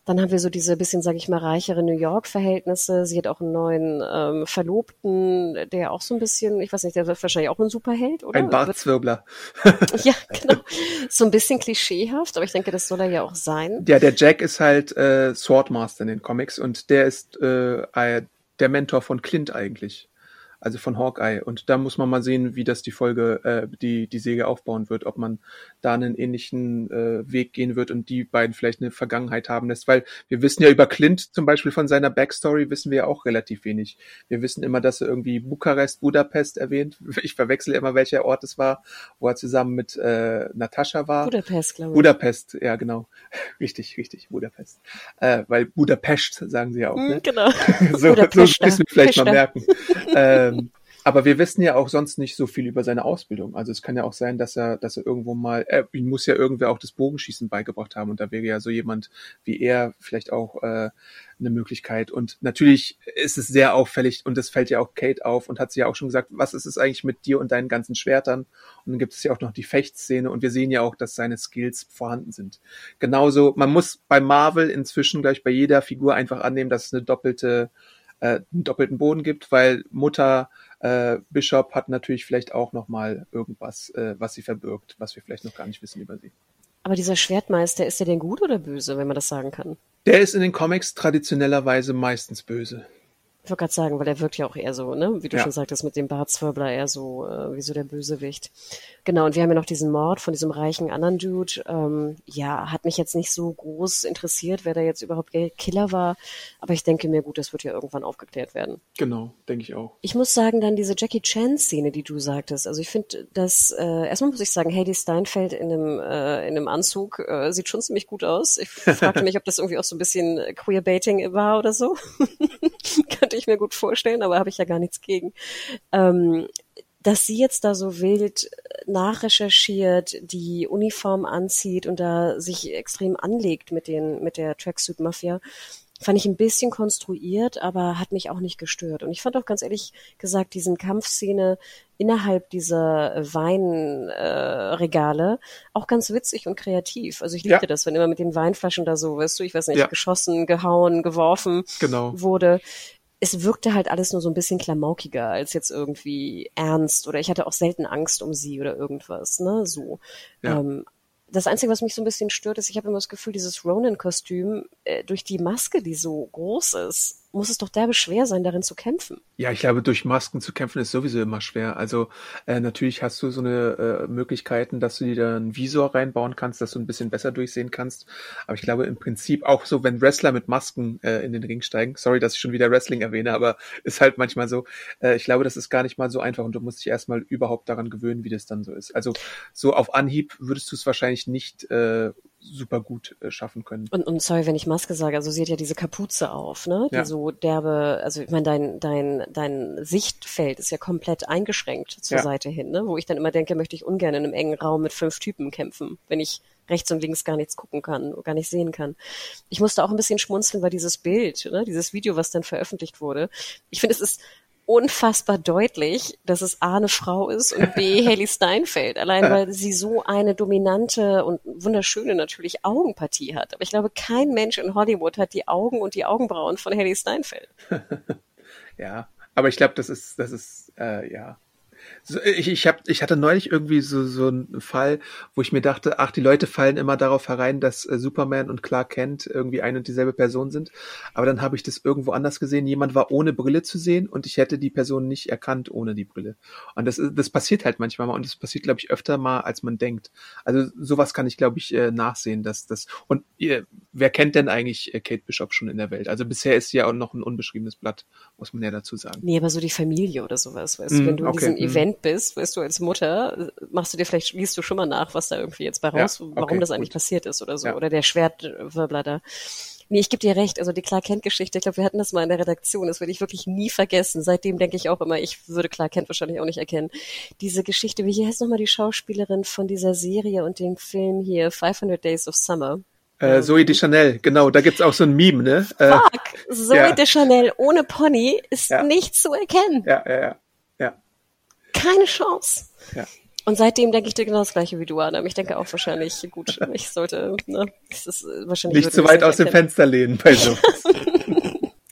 Dann haben wir so diese bisschen, sage ich mal, reichere New York-Verhältnisse. Sie hat auch einen neuen ähm, Verlobten, der auch so ein bisschen, ich weiß nicht, der wird wahrscheinlich auch ein Superheld, oder? Ein Bartzwirbler. Ja, genau. So ein bisschen klischeehaft, aber ich denke, das soll er ja auch sein. Ja, der Jack ist halt äh, Swordmaster in den Comics und der ist äh, der Mentor von Clint eigentlich. Also von Hawkeye. Und da muss man mal sehen, wie das die Folge, äh, die, die Säge aufbauen wird, ob man da einen ähnlichen äh, Weg gehen wird und die beiden vielleicht eine Vergangenheit haben lässt. Weil wir wissen ja über Clint zum Beispiel von seiner Backstory wissen wir ja auch relativ wenig. Wir wissen immer, dass er irgendwie Bukarest, Budapest erwähnt. Ich verwechsel immer, welcher Ort es war, wo er zusammen mit äh, Natascha war. Budapest, glaube ich. Budapest, ja genau. Richtig, richtig, Budapest. Äh, weil Budapest sagen sie ja auch, Hm, ne? genau. So, so Budapester. müssen wir vielleicht mal Pester. merken. ähm, aber wir wissen ja auch sonst nicht so viel über seine Ausbildung. Also es kann ja auch sein, dass er, dass er irgendwo mal, äh, ihm muss ja irgendwer auch das Bogenschießen beigebracht haben und da wäre ja so jemand wie er vielleicht auch äh, eine Möglichkeit. Und natürlich ist es sehr auffällig und das fällt ja auch Kate auf und hat sie ja auch schon gesagt, was ist es eigentlich mit dir und deinen ganzen Schwertern? Und dann gibt es ja auch noch die Fechtszene und wir sehen ja auch, dass seine Skills vorhanden sind. Genauso, man muss bei Marvel inzwischen gleich bei jeder Figur einfach annehmen, dass es eine doppelte äh, einen doppelten Boden gibt, weil Mutter äh, Bishop hat natürlich vielleicht auch noch mal irgendwas, äh, was sie verbirgt, was wir vielleicht noch gar nicht wissen über sie. Aber dieser Schwertmeister, ist der denn gut oder böse, wenn man das sagen kann? Der ist in den Comics traditionellerweise meistens böse. Ich wollte gerade sagen, weil er wirkt ja auch eher so, ne? Wie du Ja. schon sagtest, mit dem Bartzwirbler eher so, äh, wie so der Bösewicht. Genau, und wir haben ja noch diesen Mord von diesem reichen anderen Dude. Ähm, ja, hat mich jetzt nicht so groß interessiert, wer da jetzt überhaupt der Killer war. Aber ich denke mir, gut, das wird ja irgendwann aufgeklärt werden. Genau, denke ich auch. Ich muss sagen, dann diese Jackie Chan-Szene, die du sagtest. Also ich finde, dass äh, erstmal muss ich sagen, Hedy Steinfeld in einem äh, in einem Anzug äh, sieht schon ziemlich gut aus. Ich fragte mich, ob das irgendwie auch so ein bisschen Queerbaiting war oder so. Könnte ich mir gut vorstellen, aber habe ich ja gar nichts gegen. Ähm, dass sie jetzt da so wild nachrecherchiert, die Uniform anzieht und da sich extrem anlegt mit den, mit der Tracksuit Mafia, fand ich ein bisschen konstruiert, aber hat mich auch nicht gestört. Und ich fand auch ganz ehrlich gesagt diesen Kampfszene innerhalb dieser Weinregale äh, auch ganz witzig und kreativ. Also ich liebte ja. das, wenn immer mit den Weinflaschen da so, weißt du, ich weiß nicht, ja. geschossen, gehauen, geworfen genau. wurde es wirkte halt alles nur so ein bisschen klamaukiger als jetzt irgendwie ernst oder ich hatte auch selten Angst um sie oder irgendwas, ne, so. Ja. Ähm, das Einzige, was mich so ein bisschen stört, ist, ich habe immer das Gefühl, dieses Ronin-Kostüm äh, durch die Maske, die so groß ist, muss es doch derbe schwer sein, darin zu kämpfen. Ja, ich glaube, durch Masken zu kämpfen ist sowieso immer schwer. Also äh, natürlich hast du so eine äh, Möglichkeiten, dass du dir da einen Visor reinbauen kannst, dass du ein bisschen besser durchsehen kannst. Aber ich glaube im Prinzip auch so, wenn Wrestler mit Masken äh, in den Ring steigen, sorry, dass ich schon wieder Wrestling erwähne, aber ist halt manchmal so, äh, ich glaube, das ist gar nicht mal so einfach und du musst dich erstmal überhaupt daran gewöhnen, wie das dann so ist. Also so auf Anhieb würdest du es wahrscheinlich nicht äh, super gut äh, schaffen können. Und, und sorry, wenn ich Maske sage, also sie hat ja diese Kapuze auf, ne? Die ja. so derbe, also ich meine, dein, dein, dein Sichtfeld ist ja komplett eingeschränkt zur ja. Seite hin, ne? Wo ich dann immer denke, möchte ich ungern in einem engen Raum mit fünf Typen kämpfen, wenn ich rechts und links gar nichts gucken kann, gar nicht sehen kann. Ich musste auch ein bisschen schmunzeln, weil dieses Bild, ne, dieses Video, was dann veröffentlicht wurde, ich finde, es ist unfassbar deutlich, dass es A eine Frau ist und B Haley Steinfeld. Allein weil sie so eine dominante und wunderschöne natürlich Augenpartie hat. Aber ich glaube, kein Mensch in Hollywood hat die Augen und die Augenbrauen von Haley Steinfeld. ja, aber ich glaube, das ist, das ist, äh, ja, ich, ich, hab, ich hatte neulich irgendwie so, so einen Fall, wo ich mir dachte, ach, die Leute fallen immer darauf herein, dass äh, Superman und Clark Kent irgendwie ein und dieselbe Person sind. Aber dann habe ich das irgendwo anders gesehen. Jemand war ohne Brille zu sehen und ich hätte die Person nicht erkannt ohne die Brille. Und das, das passiert halt manchmal mal und das passiert, glaube ich, öfter mal, als man denkt. Also sowas kann ich, glaube ich, äh, nachsehen, dass das. Und ihr, wer kennt denn eigentlich äh, Kate Bishop schon in der Welt? Also bisher ist sie ja auch noch ein unbeschriebenes Blatt, muss man ja dazu sagen. Nee, aber so die Familie oder sowas, weißt mm, du, wenn du okay. in diesem mm. Event bist, weißt du, als Mutter, machst du dir vielleicht, liest du schon mal nach, was da irgendwie jetzt bei raus, ja, okay, warum das eigentlich gut. passiert ist oder so, ja. oder der Schwertwirbler da. Nee, ich gebe dir recht. Also die Clark Kent-Geschichte, ich glaube, wir hatten das mal in der Redaktion, das werde ich wirklich nie vergessen. Seitdem denke ich auch immer, ich würde Clark Kent wahrscheinlich auch nicht erkennen. Diese Geschichte, wie hier heißt nochmal die Schauspielerin von dieser Serie und dem Film hier, 500 Days of Summer. Äh, Zoe de Chanel, genau, da gibt's auch so ein Meme, ne? Äh, Fuck, Zoe ja. de Chanel ohne Pony ist ja. nicht zu erkennen. Ja, ja, ja keine Chance. Ja. Und seitdem denke ich dir genau das gleiche wie du, Adam. Ich denke auch wahrscheinlich, gut, ich sollte, ne, das ist wahrscheinlich. Nicht zu weit aus dem Fenster lehnen bei so.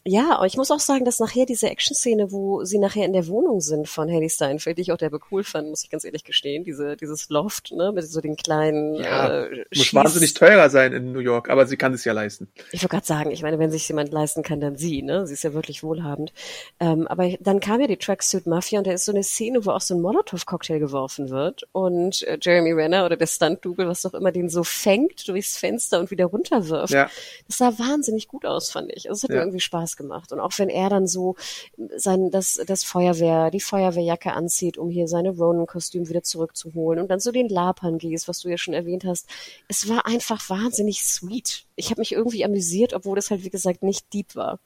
Ja, aber ich muss auch sagen, dass nachher diese Action-Szene, wo sie nachher in der Wohnung sind von Haley Steinfeld, die ich auch derbe cool fand, muss ich ganz ehrlich gestehen, diese, dieses Loft, ne, mit so den kleinen, ja, äh, muss Schieß wahnsinnig teurer sein in New York, aber sie kann es ja leisten. Ich wollte gerade sagen, ich meine, wenn sich jemand leisten kann, dann sie, ne, sie ist ja wirklich wohlhabend. Ähm, aber dann kam ja die Tracksuit Mafia und da ist so eine Szene, wo auch so ein Molotow-Cocktail geworfen wird und äh, Jeremy Renner oder der Stunt-Double, was auch immer, den so fängt durchs Fenster und wieder runterwirft. Ja. Das sah wahnsinnig gut aus, fand ich. Also es hat ja. mir irgendwie Spaß gemacht. Und auch wenn er dann so sein, das, das Feuerwehr, die Feuerwehrjacke anzieht, um hier seine Ronan-Kostüm wieder zurückzuholen und dann so den Lapern gehst, was du ja schon erwähnt hast. Es war einfach wahnsinnig sweet. Ich habe mich irgendwie amüsiert, obwohl das halt, wie gesagt, nicht deep war.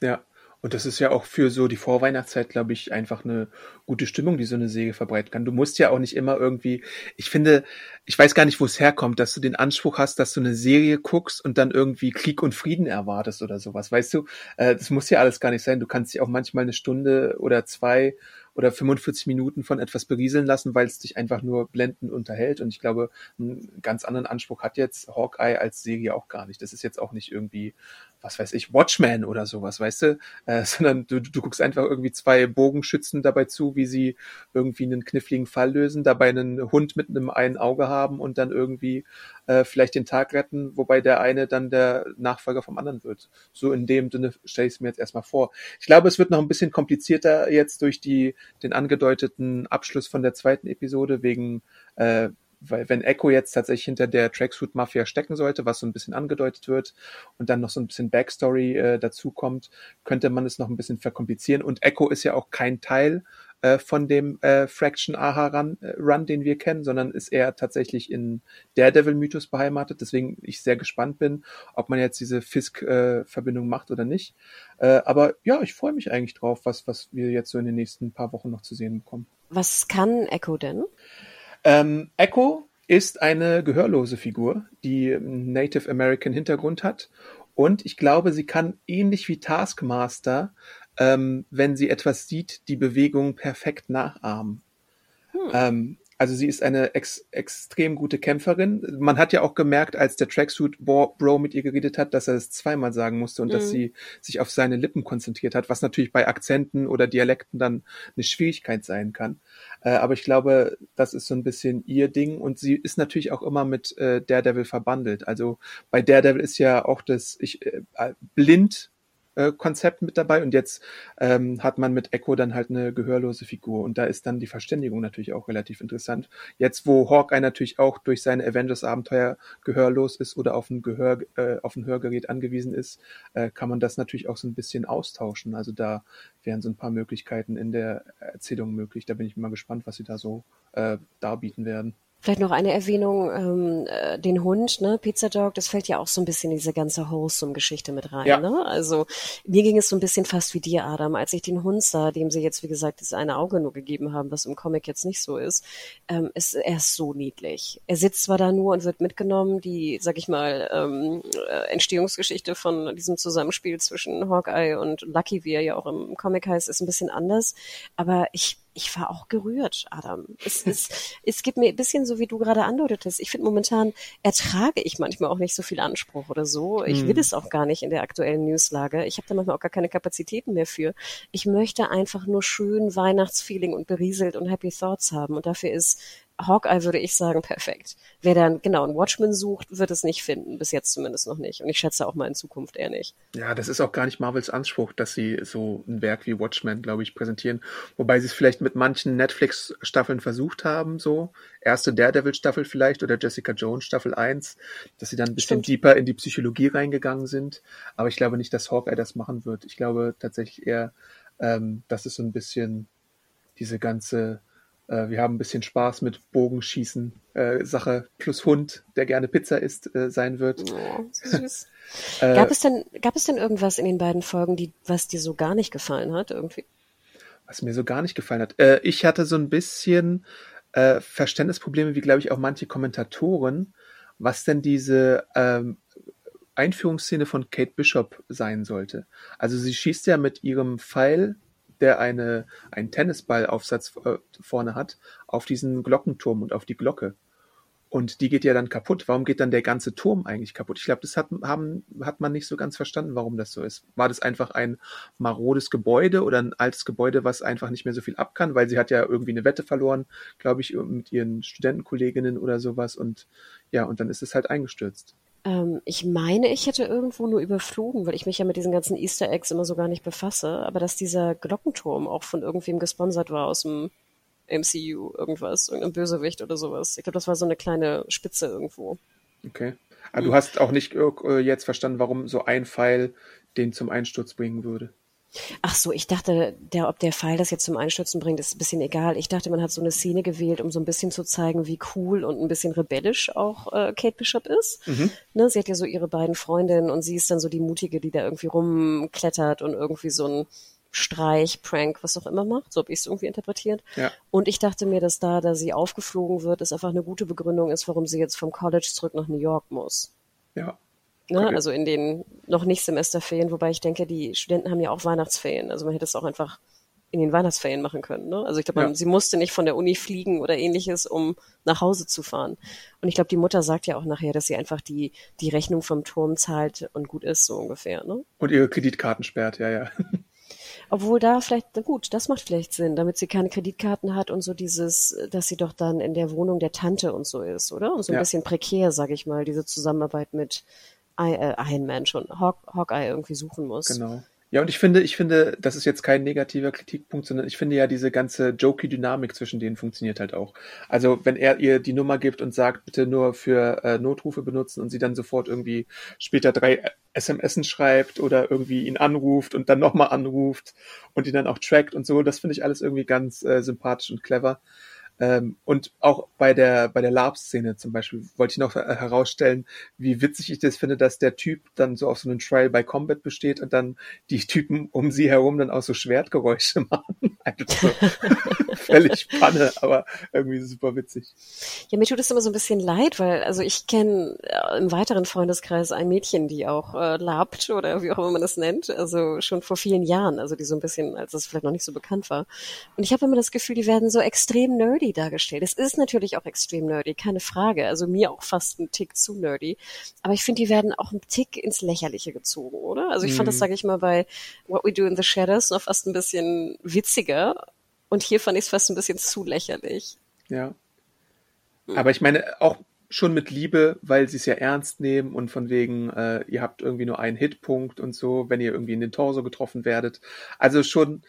Ja. Und das ist ja auch für so die Vorweihnachtszeit, glaube ich, einfach eine gute Stimmung, die so eine Säge verbreiten kann. Du musst ja auch nicht immer irgendwie, ich finde, ich weiß gar nicht, wo es herkommt, dass du den Anspruch hast, dass du eine Serie guckst und dann irgendwie Krieg und Frieden erwartest oder sowas. Weißt du, äh, das muss ja alles gar nicht sein. Du kannst dich auch manchmal eine Stunde oder zwei oder 45 Minuten von etwas berieseln lassen, weil es dich einfach nur blendend unterhält. Und ich glaube, einen ganz anderen Anspruch hat jetzt Hawkeye als Serie auch gar nicht. Das ist jetzt auch nicht irgendwie, was weiß ich, Watchmen oder sowas, weißt du, äh, sondern du, du guckst einfach irgendwie zwei Bogenschützen dabei zu, wie sie irgendwie einen kniffligen Fall lösen, dabei einen Hund mit einem einen Auge haben und dann irgendwie äh, vielleicht den Tag retten, wobei der eine dann der Nachfolger vom anderen wird. So in dem Sinne stelle ich es mir jetzt erstmal vor. Ich glaube, es wird noch ein bisschen komplizierter jetzt durch die den angedeuteten Abschluss von der zweiten Episode wegen äh, weil wenn Echo jetzt tatsächlich hinter der Tracksuit Mafia stecken sollte, was so ein bisschen angedeutet wird und dann noch so ein bisschen Backstory äh, dazu kommt, könnte man es noch ein bisschen verkomplizieren. Und Echo ist ja auch kein Teil äh, von dem äh, Fraction Aha Run, äh, Run, den wir kennen, sondern ist eher tatsächlich in Daredevil-Mythos beheimatet. Deswegen ich sehr gespannt bin, ob man jetzt diese Fisk-Verbindung macht oder nicht. Äh, aber ja, ich freue mich eigentlich drauf, was, was wir jetzt so in den nächsten paar Wochen noch zu sehen bekommen. Was kann Echo denn? Ähm, Echo ist eine gehörlose Figur, die einen Native American Hintergrund hat. Und ich glaube, sie kann ähnlich wie Taskmaster, ähm, wenn sie etwas sieht, die Bewegung perfekt nachahmen. Hm. Ähm, also sie ist eine ex extrem gute Kämpferin. Man hat ja auch gemerkt, als der Tracksuit Bro mit ihr geredet hat, dass er es zweimal sagen musste und mhm. dass sie sich auf seine Lippen konzentriert hat, was natürlich bei Akzenten oder Dialekten dann eine Schwierigkeit sein kann. Äh, aber ich glaube, das ist so ein bisschen ihr Ding und sie ist natürlich auch immer mit äh, Daredevil verbandelt. Also bei Daredevil ist ja auch das ich äh, blind Konzept mit dabei und jetzt ähm, hat man mit Echo dann halt eine gehörlose Figur und da ist dann die Verständigung natürlich auch relativ interessant. Jetzt, wo Hawkeye natürlich auch durch seine Avengers-Abenteuer gehörlos ist oder auf ein Gehör, äh, auf ein Hörgerät angewiesen ist, äh, kann man das natürlich auch so ein bisschen austauschen. Also da wären so ein paar Möglichkeiten in der Erzählung möglich. Da bin ich mal gespannt, was sie da so äh, darbieten werden. Vielleicht noch eine Erwähnung, ähm, äh, den Hund, ne, Pizza Dog, das fällt ja auch so ein bisschen in diese ganze Wholesome-Geschichte mit rein. Ja. Ne? Also mir ging es so ein bisschen fast wie dir, Adam, als ich den Hund sah, dem sie jetzt, wie gesagt, das eine Auge nur gegeben haben, was im Comic jetzt nicht so ist. Ähm, ist er ist so niedlich. Er sitzt zwar da nur und wird mitgenommen, die, sag ich mal, ähm, äh, Entstehungsgeschichte von diesem Zusammenspiel zwischen Hawkeye und Lucky, wie er ja auch im Comic heißt, ist ein bisschen anders. Aber ich ich war auch gerührt, Adam. Es, es, es gibt mir ein bisschen so, wie du gerade andeutetest. Ich finde, momentan ertrage ich manchmal auch nicht so viel Anspruch oder so. Ich will hm. es auch gar nicht in der aktuellen Newslage. Ich habe da manchmal auch gar keine Kapazitäten mehr für. Ich möchte einfach nur schön Weihnachtsfeeling und berieselt und Happy Thoughts haben. Und dafür ist Hawkeye würde ich sagen, perfekt. Wer dann genau einen Watchman sucht, wird es nicht finden, bis jetzt zumindest noch nicht. Und ich schätze auch mal in Zukunft eher nicht. Ja, das ist auch gar nicht Marvels Anspruch, dass sie so ein Werk wie Watchmen, glaube ich, präsentieren. Wobei sie es vielleicht mit manchen Netflix-Staffeln versucht haben, so. Erste Daredevil-Staffel vielleicht oder Jessica Jones Staffel 1, dass sie dann ein bisschen Stimmt. deeper in die Psychologie reingegangen sind. Aber ich glaube nicht, dass Hawkeye das machen wird. Ich glaube tatsächlich eher, ähm, dass es so ein bisschen diese ganze äh, wir haben ein bisschen Spaß mit Bogenschießen, äh, Sache plus Hund, der gerne Pizza isst, äh, sein wird. Oh, süß. äh, gab es denn, gab es denn irgendwas in den beiden Folgen, die, was dir so gar nicht gefallen hat, irgendwie? Was mir so gar nicht gefallen hat. Äh, ich hatte so ein bisschen äh, Verständnisprobleme, wie glaube ich auch manche Kommentatoren, was denn diese ähm, Einführungsszene von Kate Bishop sein sollte. Also sie schießt ja mit ihrem Pfeil der eine, einen Tennisballaufsatz äh, vorne hat, auf diesen Glockenturm und auf die Glocke. Und die geht ja dann kaputt. Warum geht dann der ganze Turm eigentlich kaputt? Ich glaube, das hat, haben, hat man nicht so ganz verstanden, warum das so ist. War das einfach ein marodes Gebäude oder ein altes Gebäude, was einfach nicht mehr so viel ab kann? Weil sie hat ja irgendwie eine Wette verloren, glaube ich, mit ihren Studentenkolleginnen oder sowas. Und ja, und dann ist es halt eingestürzt. Ähm, ich meine, ich hätte irgendwo nur überflogen, weil ich mich ja mit diesen ganzen Easter Eggs immer so gar nicht befasse, aber dass dieser Glockenturm auch von irgendwem gesponsert war aus dem MCU, irgendwas, irgendein Bösewicht oder sowas. Ich glaube, das war so eine kleine Spitze irgendwo. Okay. Aber hm. du hast auch nicht äh, jetzt verstanden, warum so ein Pfeil den zum Einsturz bringen würde. Ach so, ich dachte, der, ob der Pfeil das jetzt zum Einstürzen bringt, ist ein bisschen egal. Ich dachte, man hat so eine Szene gewählt, um so ein bisschen zu zeigen, wie cool und ein bisschen rebellisch auch äh, Kate Bishop ist. Mhm. Ne, sie hat ja so ihre beiden Freundinnen und sie ist dann so die Mutige, die da irgendwie rumklettert und irgendwie so ein Streich, Prank, was auch immer macht. So habe ich es irgendwie interpretiert. Ja. Und ich dachte mir, dass da, da sie aufgeflogen wird, es einfach eine gute Begründung ist, warum sie jetzt vom College zurück nach New York muss. Ja. Ne? Also in den noch nicht Semesterferien, wobei ich denke, die Studenten haben ja auch Weihnachtsferien. Also man hätte es auch einfach in den Weihnachtsferien machen können. Ne? Also ich glaube, ja. sie musste nicht von der Uni fliegen oder ähnliches, um nach Hause zu fahren. Und ich glaube, die Mutter sagt ja auch nachher, dass sie einfach die, die Rechnung vom Turm zahlt und gut ist, so ungefähr. Ne? Und ihre Kreditkarten sperrt, ja, ja. Obwohl da vielleicht, na gut, das macht vielleicht Sinn, damit sie keine Kreditkarten hat und so dieses, dass sie doch dann in der Wohnung der Tante und so ist, oder? Und so ein ja. bisschen prekär, sage ich mal, diese Zusammenarbeit mit äh, Iron Man schon, Hawk, Hawkeye irgendwie suchen muss. Genau. Ja, und ich finde, ich finde, das ist jetzt kein negativer Kritikpunkt, sondern ich finde ja diese ganze jokey Dynamik zwischen denen funktioniert halt auch. Also wenn er ihr die Nummer gibt und sagt, bitte nur für äh, Notrufe benutzen und sie dann sofort irgendwie später drei SMSen schreibt oder irgendwie ihn anruft und dann nochmal anruft und ihn dann auch trackt und so, das finde ich alles irgendwie ganz äh, sympathisch und clever. Ähm, und auch bei der, bei der LARP-Szene zum Beispiel wollte ich noch äh, herausstellen, wie witzig ich das finde, dass der Typ dann so auf so einen Trial by Combat besteht und dann die Typen um sie herum dann auch so Schwertgeräusche machen. Also so völlig Panne, aber irgendwie super witzig. Ja, mir tut es immer so ein bisschen leid, weil, also ich kenne äh, im weiteren Freundeskreis ein Mädchen, die auch äh, labt oder wie auch immer man das nennt, also schon vor vielen Jahren, also die so ein bisschen, als es vielleicht noch nicht so bekannt war. Und ich habe immer das Gefühl, die werden so extrem nerdy nerdy dargestellt. Es ist natürlich auch extrem nerdy, keine Frage. Also mir auch fast ein Tick zu nerdy. Aber ich finde, die werden auch ein Tick ins Lächerliche gezogen, oder? Also ich mhm. fand das, mhm. sage ich mal, bei What We Do in the Shadows noch fast ein bisschen witziger. Und hier fand ich es fast ein bisschen zu lächerlich. Ja. Mhm. Aber ich meine, auch schon mit Liebe, weil sie es ja ernst nehmen und von wegen, äh, ihr habt irgendwie nur einen Hitpunkt und so, wenn ihr irgendwie in den Torso getroffen werdet. Also schon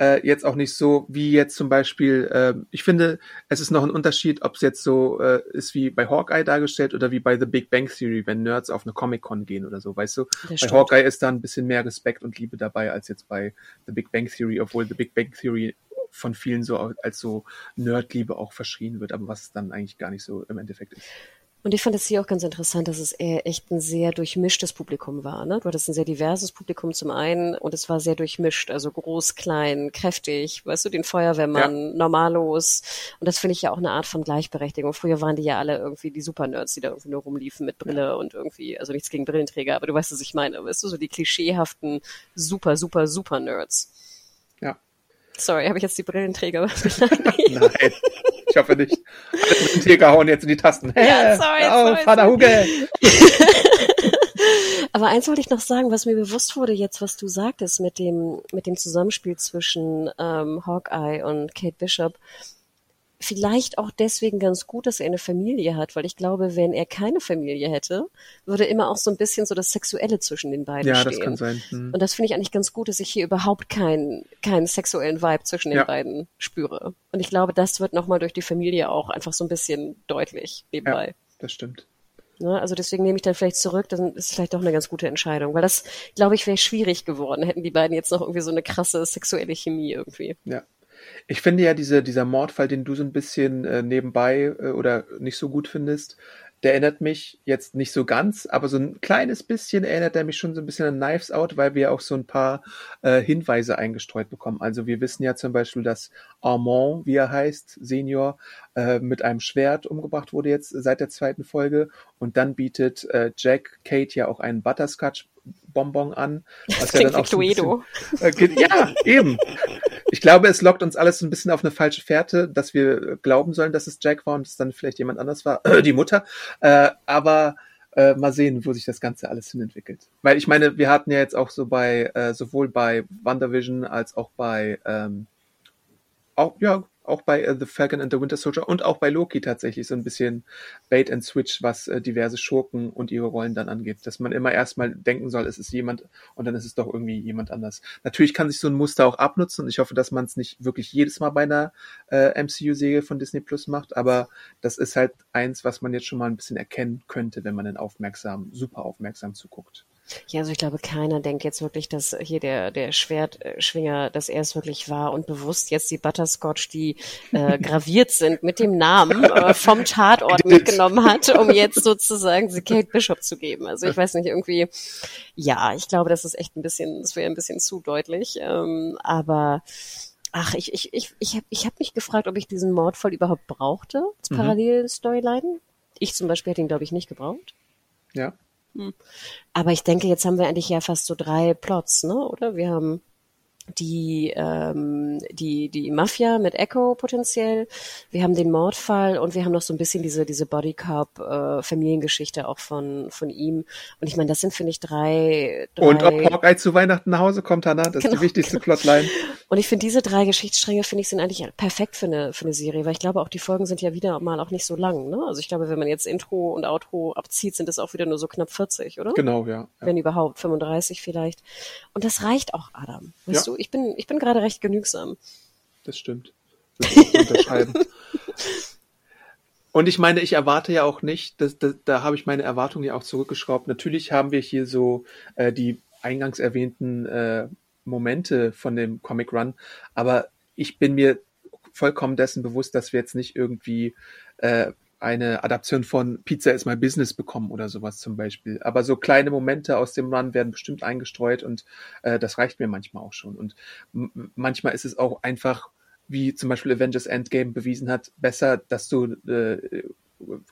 äh, jetzt auch nicht so wie jetzt zum Beispiel, äh, ich finde, es ist noch ein Unterschied, ob es jetzt so äh, ist wie bei Hawkeye dargestellt oder wie bei The Big Bang Theory, wenn Nerds auf eine Comic-Con gehen oder so, weißt du? Das bei stimmt. Hawkeye ist da ein bisschen mehr Respekt und Liebe dabei als jetzt bei The Big Bang Theory, obwohl The Big Bang Theory von vielen so als so Nerdliebe auch verschrien wird, aber was dann eigentlich gar nicht so im Endeffekt ist. Und ich fand es hier auch ganz interessant, dass es eher echt ein sehr durchmischtes Publikum war. Ne? Du hattest ein sehr diverses Publikum zum einen und es war sehr durchmischt, also groß, klein, kräftig, weißt du, den Feuerwehrmann, ja. normalos. Und das finde ich ja auch eine Art von Gleichberechtigung. Früher waren die ja alle irgendwie die Supernerds, die da irgendwie nur rumliefen mit Brille und irgendwie, also nichts gegen Brillenträger, aber du weißt, was ich meine, weißt du, so die klischeehaften super, super, super Nerds. Ja. Sorry, habe ich jetzt die Brillenträger Nein. Ich hoffe nicht. Alle mit dem gehauen jetzt in die Tasten. Ja, sorry, oh, sorry, Vater Huge. Aber eins wollte ich noch sagen, was mir bewusst wurde jetzt, was du sagtest mit dem, mit dem Zusammenspiel zwischen ähm, Hawkeye und Kate Bishop vielleicht auch deswegen ganz gut, dass er eine Familie hat, weil ich glaube, wenn er keine Familie hätte, würde immer auch so ein bisschen so das Sexuelle zwischen den beiden ja, stehen. Ja, das kann sein. Hm. Und das finde ich eigentlich ganz gut, dass ich hier überhaupt keinen keinen sexuellen Vibe zwischen den ja. beiden spüre. Und ich glaube, das wird nochmal durch die Familie auch einfach so ein bisschen deutlich nebenbei. Ja, das stimmt. Ne, also deswegen nehme ich dann vielleicht zurück, dann ist vielleicht doch eine ganz gute Entscheidung, weil das, glaube ich, wäre schwierig geworden, hätten die beiden jetzt noch irgendwie so eine krasse sexuelle Chemie irgendwie. Ja, ich finde ja diese, dieser Mordfall, den du so ein bisschen äh, nebenbei äh, oder nicht so gut findest, der erinnert mich jetzt nicht so ganz, aber so ein kleines bisschen erinnert er mich schon so ein bisschen an Knives Out, weil wir auch so ein paar äh, Hinweise eingestreut bekommen. Also wir wissen ja zum Beispiel, dass Armand, wie er heißt, Senior, äh, mit einem Schwert umgebracht wurde jetzt seit der zweiten Folge und dann bietet äh, Jack Kate ja auch einen Butterscotch Bonbon an. Was das ja dann auch so bisschen, äh, ja, eben. Ich glaube, es lockt uns alles so ein bisschen auf eine falsche Fährte, dass wir glauben sollen, dass es Jack war und es dann vielleicht jemand anders war, die Mutter. Äh, aber äh, mal sehen, wo sich das Ganze alles hin entwickelt. Weil ich meine, wir hatten ja jetzt auch so bei, äh, sowohl bei WandaVision als auch bei, ähm, auch, ja, auch bei uh, The Falcon and the Winter Soldier und auch bei Loki tatsächlich so ein bisschen Bait and Switch, was äh, diverse Schurken und ihre Rollen dann angeht. Dass man immer erstmal denken soll, es ist jemand und dann ist es doch irgendwie jemand anders. Natürlich kann sich so ein Muster auch abnutzen und ich hoffe, dass man es nicht wirklich jedes Mal bei einer äh, MCU-Serie von Disney Plus macht, aber das ist halt eins, was man jetzt schon mal ein bisschen erkennen könnte, wenn man dann aufmerksam, super aufmerksam zuguckt. Ja, also ich glaube, keiner denkt jetzt wirklich, dass hier der, der Schwertschwinger, dass er es wirklich war und bewusst jetzt die Butterscotch, die äh, graviert sind mit dem Namen äh, vom Tatort mitgenommen hat, um jetzt sozusagen sie Kate Bishop zu geben. Also ich weiß nicht, irgendwie, ja, ich glaube, das ist echt ein bisschen, das wäre ein bisschen zu deutlich. Ähm, aber Ach, ich, ich, ich, ich habe ich hab mich gefragt, ob ich diesen Mordfall überhaupt brauchte als mhm. Parallelstoryline. Ich zum Beispiel hätte ihn, glaube ich, nicht gebraucht. Ja. Hm. Aber ich denke, jetzt haben wir eigentlich ja fast so drei Plots, ne? Oder? Wir haben die, ähm, die, die Mafia mit Echo potenziell. Wir haben den Mordfall und wir haben noch so ein bisschen diese, diese Bodycup äh, Familiengeschichte auch von, von ihm. Und ich meine, das sind, finde ich, drei, drei Und ob Hawkeye zu Weihnachten nach Hause kommt, Hannah, das ist Genau, die wichtigste genau. Plotline. Und ich finde, diese drei Geschichtsstränge, finde ich, sind eigentlich perfekt für eine, für eine Serie, weil ich glaube, auch die Folgen sind ja wieder mal auch nicht so lang. Ne? Also ich glaube, wenn man jetzt Intro und Outro abzieht, sind es auch wieder nur so knapp 40, oder? Genau, ja. ja. Wenn überhaupt, 35 vielleicht. Und das reicht auch, Adam. Weißt Ja. du, ich bin, ich bin gerade recht genügsam. Das stimmt. Das muss man unterscheiden. Und ich meine, ich erwarte ja auch nicht, das, das, da habe ich meine Erwartungen ja auch zurückgeschraubt. Natürlich haben wir hier so äh, die eingangs erwähnten äh, Momente von dem Comic Run, aber ich bin mir vollkommen dessen bewusst, dass wir jetzt nicht irgendwie äh, eine Adaption von Pizza is my business bekommen oder sowas zum Beispiel. Aber so kleine Momente aus dem Run werden bestimmt eingestreut und äh, das reicht mir manchmal auch schon. Und manchmal ist es auch einfach, wie zum Beispiel Avengers Endgame bewiesen hat, besser, dass du äh,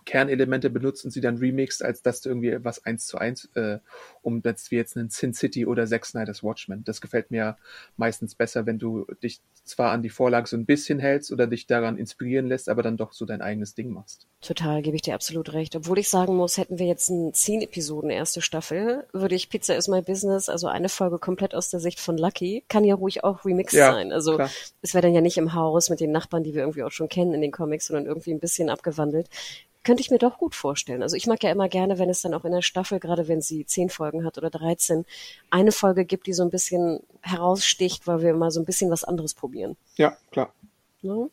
Kernelemente benutzt und sie dann remixst, als dass du irgendwie was eins zu eins äh, umsetzt, wie jetzt einen Sin City oder Zack Snyder's Watchmen. Das gefällt mir meistens besser, wenn du dich zwar an die Vorlage so ein bisschen hältst oder dich daran inspirieren lässt, aber dann doch so dein eigenes Ding machst. Total, gebe ich dir absolut recht. Obwohl ich sagen muss, hätten wir jetzt eine zehn Episoden erste Staffel, würde ich Pizza is my business, also eine Folge komplett aus der Sicht von Lucky, kann ja ruhig auch remixed Ja, sein. Also klar. es wäre dann ja nicht im Haus mit den Nachbarn, die wir irgendwie auch schon kennen in den Comics, sondern irgendwie ein bisschen abgewandelt. Könnte ich mir doch gut vorstellen. Also ich mag ja immer gerne, wenn es dann auch in der Staffel, gerade wenn sie zehn Folgen hat oder 13, eine Folge gibt, die so ein bisschen heraussticht, weil wir mal so ein bisschen was anderes probieren. Ja, klar. Ne?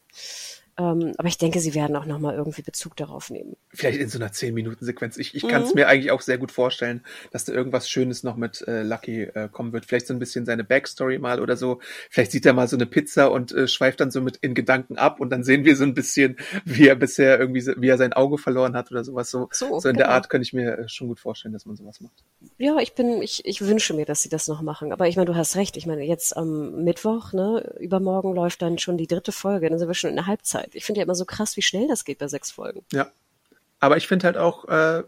Ähm, aber ich denke, sie werden auch nochmal irgendwie Bezug darauf nehmen. Vielleicht in so einer 10-Minuten-Sequenz. Ich, ich kann es mir eigentlich auch sehr gut vorstellen, dass da irgendwas Schönes noch mit äh, Lucky äh, kommen wird. Vielleicht so ein bisschen seine Backstory mal oder so. Vielleicht sieht er mal so eine Pizza und äh, schweift dann so mit in Gedanken ab und dann sehen wir so ein bisschen, wie er bisher irgendwie, so- wie er sein Auge verloren hat oder sowas. So, So, so in der genau. Art könnte ich mir äh, schon gut vorstellen, dass man sowas macht. Ja, ich bin, ich, ich wünsche mir, dass sie das noch machen. Aber ich meine, du hast recht. Ich meine, jetzt am Mittwoch, ne, übermorgen läuft dann schon die dritte Folge. Dann sind wir schon in der Halbzeit. Ich finde ja immer so krass, wie schnell das geht bei sechs Folgen. Ja. Aber ich finde halt auch, äh,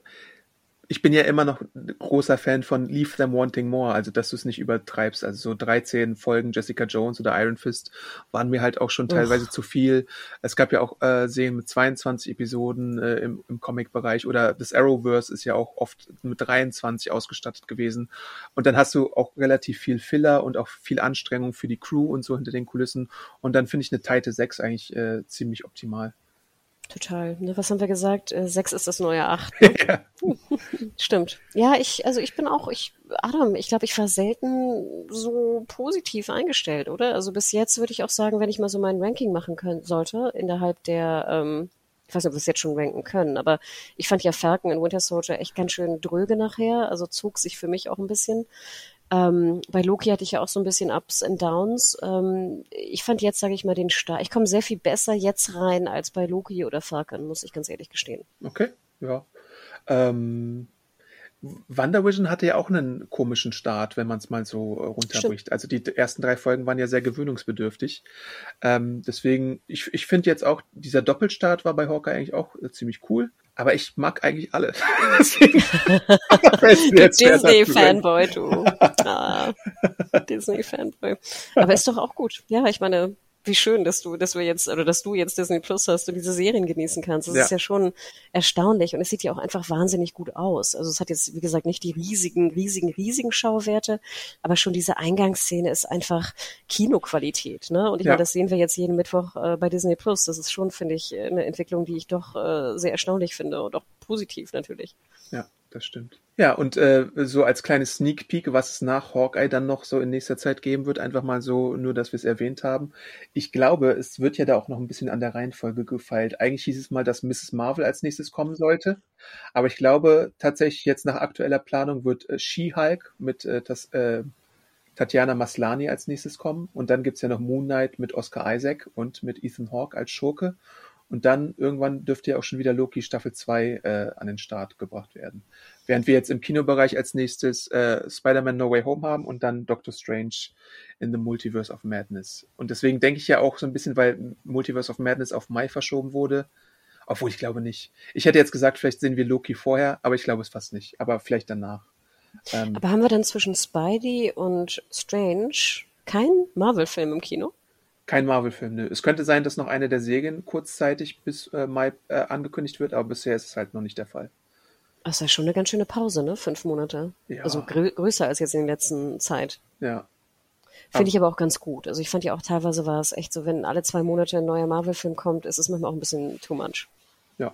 ich bin ja immer noch ein großer Fan von Leave Them Wanting More, also dass du es nicht übertreibst. Also so 13 Folgen Jessica Jones oder Iron Fist waren mir halt auch schon teilweise zu viel. Es gab ja auch äh, Serien mit 22 Episoden äh, im, im Comic-Bereich oder das Arrowverse ist ja auch oft mit 23 ausgestattet gewesen. Und dann hast du auch relativ viel Filler und auch viel Anstrengung für die Crew und so hinter den Kulissen. Und dann finde ich eine Title 6 eigentlich äh, ziemlich optimal. Total. Ne, was haben wir gesagt? Äh, Sechs ist das neue Acht. Ne? ja. Stimmt. Ja, ich, also ich bin auch, ich, Adam, ich glaube, ich war selten so positiv eingestellt, oder? Also bis jetzt würde ich auch sagen, wenn ich mal so mein Ranking machen können sollte, innerhalb der, ähm, ich weiß nicht, ob wir es jetzt schon ranken können, aber ich fand ja Falcon in Winter Soldier echt ganz schön dröge nachher, also zog sich für mich auch ein bisschen. Ähm, bei Loki hatte ich ja auch so ein bisschen Ups and Downs. Ähm, ich fand jetzt, sage ich mal, den Start. Ich komme sehr viel besser jetzt rein als bei Loki oder Falcon, muss ich ganz ehrlich gestehen. Okay, ja. Ähm, WandaVision hatte ja auch einen komischen Start, wenn man es mal so äh, runterbricht. Also die ersten drei Folgen waren ja sehr gewöhnungsbedürftig. Ähm, deswegen, ich, ich finde jetzt auch, dieser Doppelstart war bei Hawkeye eigentlich auch äh, ziemlich cool. Aber ich mag eigentlich alle. Disney-Fanboy, du. Ah, Disney-Fanboy. Aber ist doch auch gut. Ja, ich meine, wie schön, dass du, dass wir jetzt, oder dass du jetzt Disney Plus hast und diese Serien genießen kannst. Das Ja. ist ja schon erstaunlich und es sieht ja auch einfach wahnsinnig gut aus. Also es hat jetzt, wie gesagt, nicht die riesigen, riesigen, riesigen Schauwerte, aber schon diese Eingangsszene ist einfach Kinoqualität, ne? Und ich Ja. meine, das sehen wir jetzt jeden Mittwoch äh, bei Disney Plus. Das ist schon, finde ich, eine Entwicklung, die ich doch äh, sehr erstaunlich finde und auch positiv natürlich. Ja, das stimmt. Ja, und äh, so als kleines Sneak Peek, was es nach Hawkeye dann noch so in nächster Zeit geben wird, einfach mal so, nur dass wir es erwähnt haben. Ich glaube, es wird ja da auch noch ein bisschen an der Reihenfolge gefeilt. Eigentlich hieß es mal, dass Mrs. Marvel als nächstes kommen sollte. Aber ich glaube tatsächlich jetzt nach aktueller Planung wird äh, She-Hulk mit äh, das, äh, Tatjana Maslani als nächstes kommen. Und dann gibt's ja noch Moon Knight mit Oscar Isaac und mit Ethan Hawke als Schurke. Und dann irgendwann dürfte ja auch schon wieder Loki Staffel 2 äh, an den Start gebracht werden. Während wir jetzt im Kinobereich als nächstes äh, Spider-Man No Way Home haben und dann Doctor Strange in the Multiverse of Madness. Und deswegen denke ich ja auch so ein bisschen, weil Multiverse of Madness auf Mai verschoben wurde, obwohl ich glaube nicht. Ich hätte jetzt gesagt, vielleicht sehen wir Loki vorher, aber ich glaube es fast nicht. Aber vielleicht danach. Ähm, Aber haben wir dann zwischen Spidey und Strange Kein Marvel-Film im Kino? Kein Marvel-Film. Es könnte sein, dass noch eine der Serien kurzzeitig bis äh, Mai äh, angekündigt wird, aber bisher ist es halt noch nicht der Fall. Das ist ja schon eine ganz schöne Pause, ne? Fünf Monate. Ja. Also grö größer als jetzt in der letzten Zeit. Ja. Finde ich aber auch ganz gut. Also ich fand ja auch teilweise war es echt so, wenn alle zwei Monate ein neuer Marvel-Film kommt, ist es manchmal auch ein bisschen too much. Ja.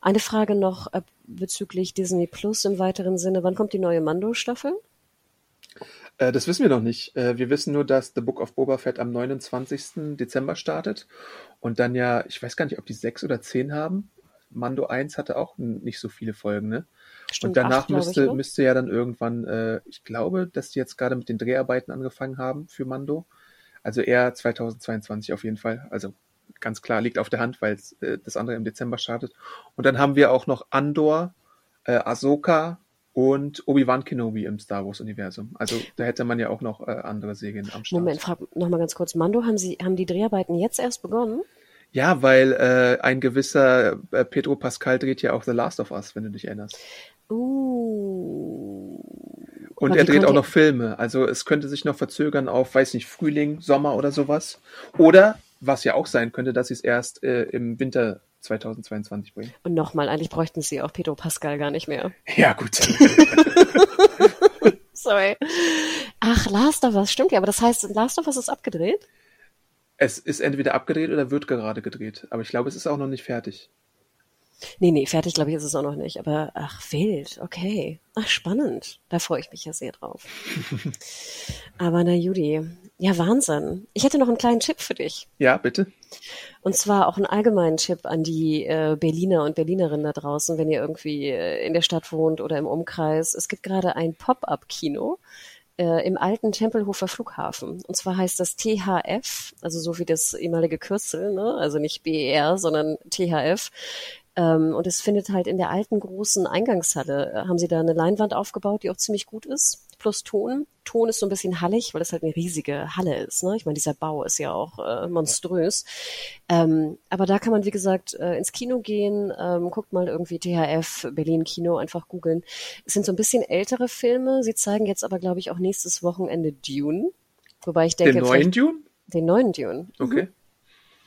Eine Frage noch äh, bezüglich Disney Plus im weiteren Sinne. Wann kommt die neue Mando-Staffel? Äh, das wissen wir noch nicht. Äh, wir wissen nur, dass The Book of Boba Fett am 29. Dezember startet und dann ja, ich weiß gar nicht, ob die sechs oder zehn haben. Mando 1 hatte auch nicht so viele Folgen, ne? Stimmt, und danach acht, glaub ich, müsste, ne? müsste ja dann irgendwann, äh, ich glaube, dass die jetzt gerade mit den Dreharbeiten angefangen haben für Mando. Also eher 2022 auf jeden Fall. Also ganz klar liegt auf der Hand, weil äh, das andere im Dezember startet. Und dann haben wir auch noch Andor, äh, Ahsoka und Obi-Wan Kenobi im Star Wars-Universum. Also da hätte man ja auch noch äh, andere Serien am Start. Moment, frag noch mal ganz kurz. Mando, haben Sie, haben die Dreharbeiten jetzt erst begonnen? Ja, weil äh, ein gewisser äh, Pedro Pascal dreht ja auch The Last of Us, wenn du dich erinnerst. Uh. Und Aber er dreht auch noch Filme. Also es könnte sich noch verzögern auf, weiß nicht, Frühling, Sommer oder sowas. Oder, was ja auch sein könnte, dass sie es erst äh, im Winter 2022 bringen. Und nochmal, eigentlich bräuchten Sie auch Pedro Pascal gar nicht mehr. Ja, gut. Sorry. Ach, Last of Us, stimmt ja, aber das heißt, Last of Us ist abgedreht? es ist entweder abgedreht oder wird gerade gedreht. Aber ich glaube, es ist auch noch nicht fertig. Nee, nee, fertig glaube ich ist es auch noch nicht. Aber ach, wild, okay. Ach, spannend. Da freue ich mich ja sehr drauf. aber na Judy, ja Wahnsinn. Ich hätte noch einen kleinen Tipp für dich. Ja, bitte. Und zwar auch einen allgemeinen Tipp an die äh, Berliner und Berlinerinnen da draußen, wenn ihr irgendwie äh, in der Stadt wohnt oder im Umkreis. Es gibt gerade ein Pop-up-Kino äh, im alten Tempelhofer Flughafen. Und zwar heißt das THF, also so wie das ehemalige Kürzel, ne? also nicht BER, sondern THF. Ähm, und es findet halt in der alten großen Eingangshalle, äh, haben sie da eine Leinwand aufgebaut, die auch ziemlich gut ist, plus Ton. Ton ist so ein bisschen hallig, weil es halt eine riesige Halle ist. Ne? Ich meine, dieser Bau ist ja auch äh, monströs. Ähm, aber da kann man, wie gesagt, äh, ins Kino gehen, ähm, guckt mal irgendwie THF, Berlin Kino, einfach googeln. Es sind so ein bisschen ältere Filme. Sie zeigen jetzt aber, glaube ich, auch nächstes Wochenende Dune. Wobei ich denke, Den neuen Dune? den neuen Dune. Okay.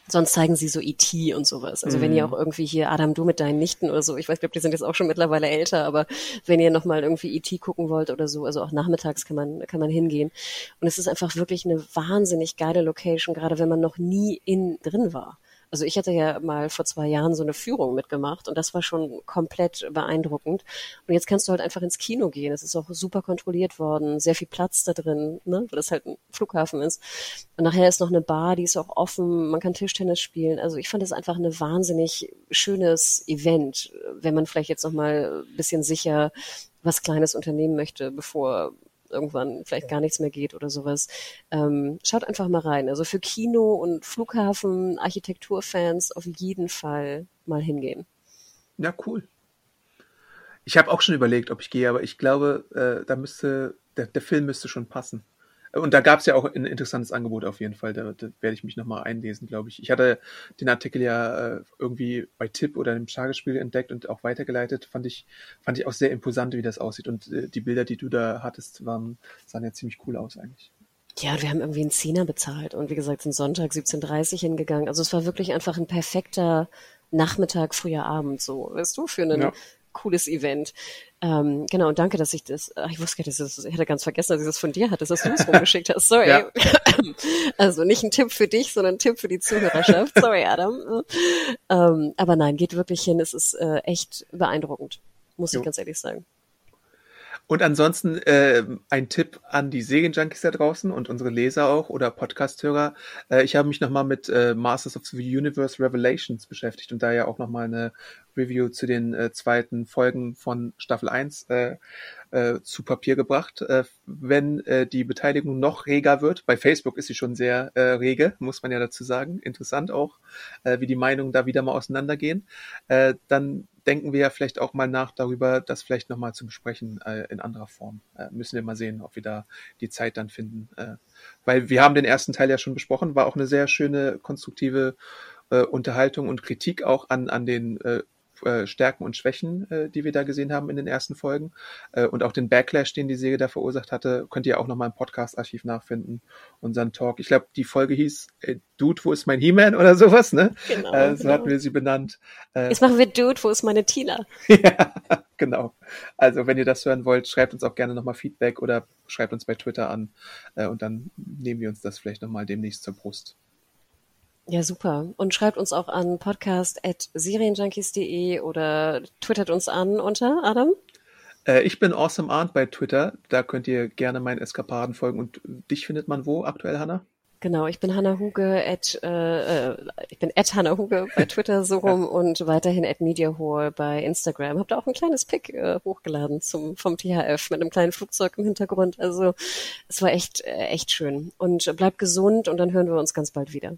Sonst zeigen sie so E.T. und sowas. Also wenn ihr auch irgendwie hier Adam, du mit deinen Nichten oder so, ich weiß, ich glaube, die sind jetzt auch schon mittlerweile älter, aber wenn ihr nochmal irgendwie E.T. gucken wollt oder so, also auch nachmittags kann man, kann man hingehen. Und es ist einfach wirklich eine wahnsinnig geile Location, gerade wenn man noch nie in drin war. Also ich hatte ja mal vor zwei Jahren so eine Führung mitgemacht und das war schon komplett beeindruckend. Und jetzt kannst du halt einfach ins Kino gehen. Es ist auch super kontrolliert worden, sehr viel Platz da drin, ne, weil das halt ein Flughafen ist. Und nachher ist noch eine Bar, die ist auch offen, man kann Tischtennis spielen. Also ich fand es einfach ein wahnsinnig schönes Event, wenn man vielleicht jetzt noch mal ein bisschen sicher was Kleines unternehmen möchte, bevor irgendwann vielleicht gar nichts mehr geht oder sowas. Ähm, schaut einfach mal rein. Also für Kino und Flughafen, Architekturfans auf jeden Fall mal hingehen. Ja, cool. Ich habe auch schon überlegt, ob ich gehe, aber ich glaube, äh, da müsste, der, der Film müsste schon passen. Und da gab es ja auch ein interessantes Angebot auf jeden Fall. Da, da werde ich mich nochmal einlesen, glaube ich. Ich hatte den Artikel ja äh, irgendwie bei Tipp oder im Tagesspiel entdeckt und auch weitergeleitet. Fand ich, fand ich auch sehr imposant, wie das aussieht. Und äh, die Bilder, die du da hattest, waren, sahen ja ziemlich cool aus eigentlich. Ja, und wir haben irgendwie einen Zehner bezahlt und wie gesagt, sind Sonntag 17.30 Uhr hingegangen. Also es war wirklich einfach ein perfekter Nachmittag, früher Abend, so, weißt du, für ein Ja. cooles Event. Ähm, genau, und danke, dass ich das, ach, ich wusste gar nicht, ich hatte ganz vergessen, dass ich das von dir hatte, dass du es rumgeschickt hast. Sorry. Ja. Also nicht ein Tipp für dich, sondern ein Tipp für die Zuhörerschaft. Sorry, Adam. Ähm, aber nein, geht wirklich hin. Es ist äh, echt beeindruckend, muss Jo. ich ganz ehrlich sagen. Und ansonsten äh, ein Tipp an die Serienjunkies da draußen und unsere Leser auch oder Podcasthörer. Äh, ich habe mich nochmal mit äh, Masters of the Universe Revelations beschäftigt und da ja auch nochmal eine Review zu den äh, zweiten Folgen von Staffel 1 äh, äh, zu Papier gebracht. Äh, wenn äh, die Beteiligung noch reger wird, bei Facebook ist sie schon sehr äh, rege, muss man ja dazu sagen. Interessant auch, äh, wie die Meinungen da wieder mal auseinandergehen. Äh, dann denken wir ja vielleicht auch mal nach darüber, das vielleicht nochmal zu besprechen äh, in anderer Form. Äh, müssen wir mal sehen, ob wir da die Zeit dann finden. Äh, weil wir haben den ersten Teil ja schon besprochen, war auch eine sehr schöne, konstruktive äh, Unterhaltung und Kritik auch an, an den äh, äh, Stärken und Schwächen, äh, die wir da gesehen haben in den ersten Folgen. Äh, und auch den Backlash, den die Serie da verursacht hatte, könnt ihr auch nochmal im Podcast-Archiv nachfinden. Unseren Talk. Ich glaube, die Folge hieß äh, Dude, wo ist mein He-Man oder sowas, ne? Genau, äh, so genau. hatten wir sie benannt. Jetzt machen wir Dude, wo ist meine Tina? ja, genau. Also wenn ihr das hören wollt, schreibt uns auch gerne nochmal Feedback oder schreibt uns bei Twitter an und dann nehmen wir uns das vielleicht nochmal demnächst zur Brust. Ja, super. Und schreibt uns auch an podcast.serienjunkies.de oder twittert uns an unter Adam? Äh, ich bin Awesome Arndt bei Twitter. Da könnt ihr gerne meinen Eskapaden folgen. Und dich findet man wo aktuell, Hanna? Genau, ich bin Hanna Huge, at, äh, äh, ich bin at Hanna Huge bei Twitter so rum ja. und weiterhin at MediaHore bei Instagram. Hab da auch ein kleines Pick äh, hochgeladen zum, vom THF mit einem kleinen Flugzeug im Hintergrund. Also es war echt, äh, echt schön. Und bleibt gesund und dann hören wir uns ganz bald wieder.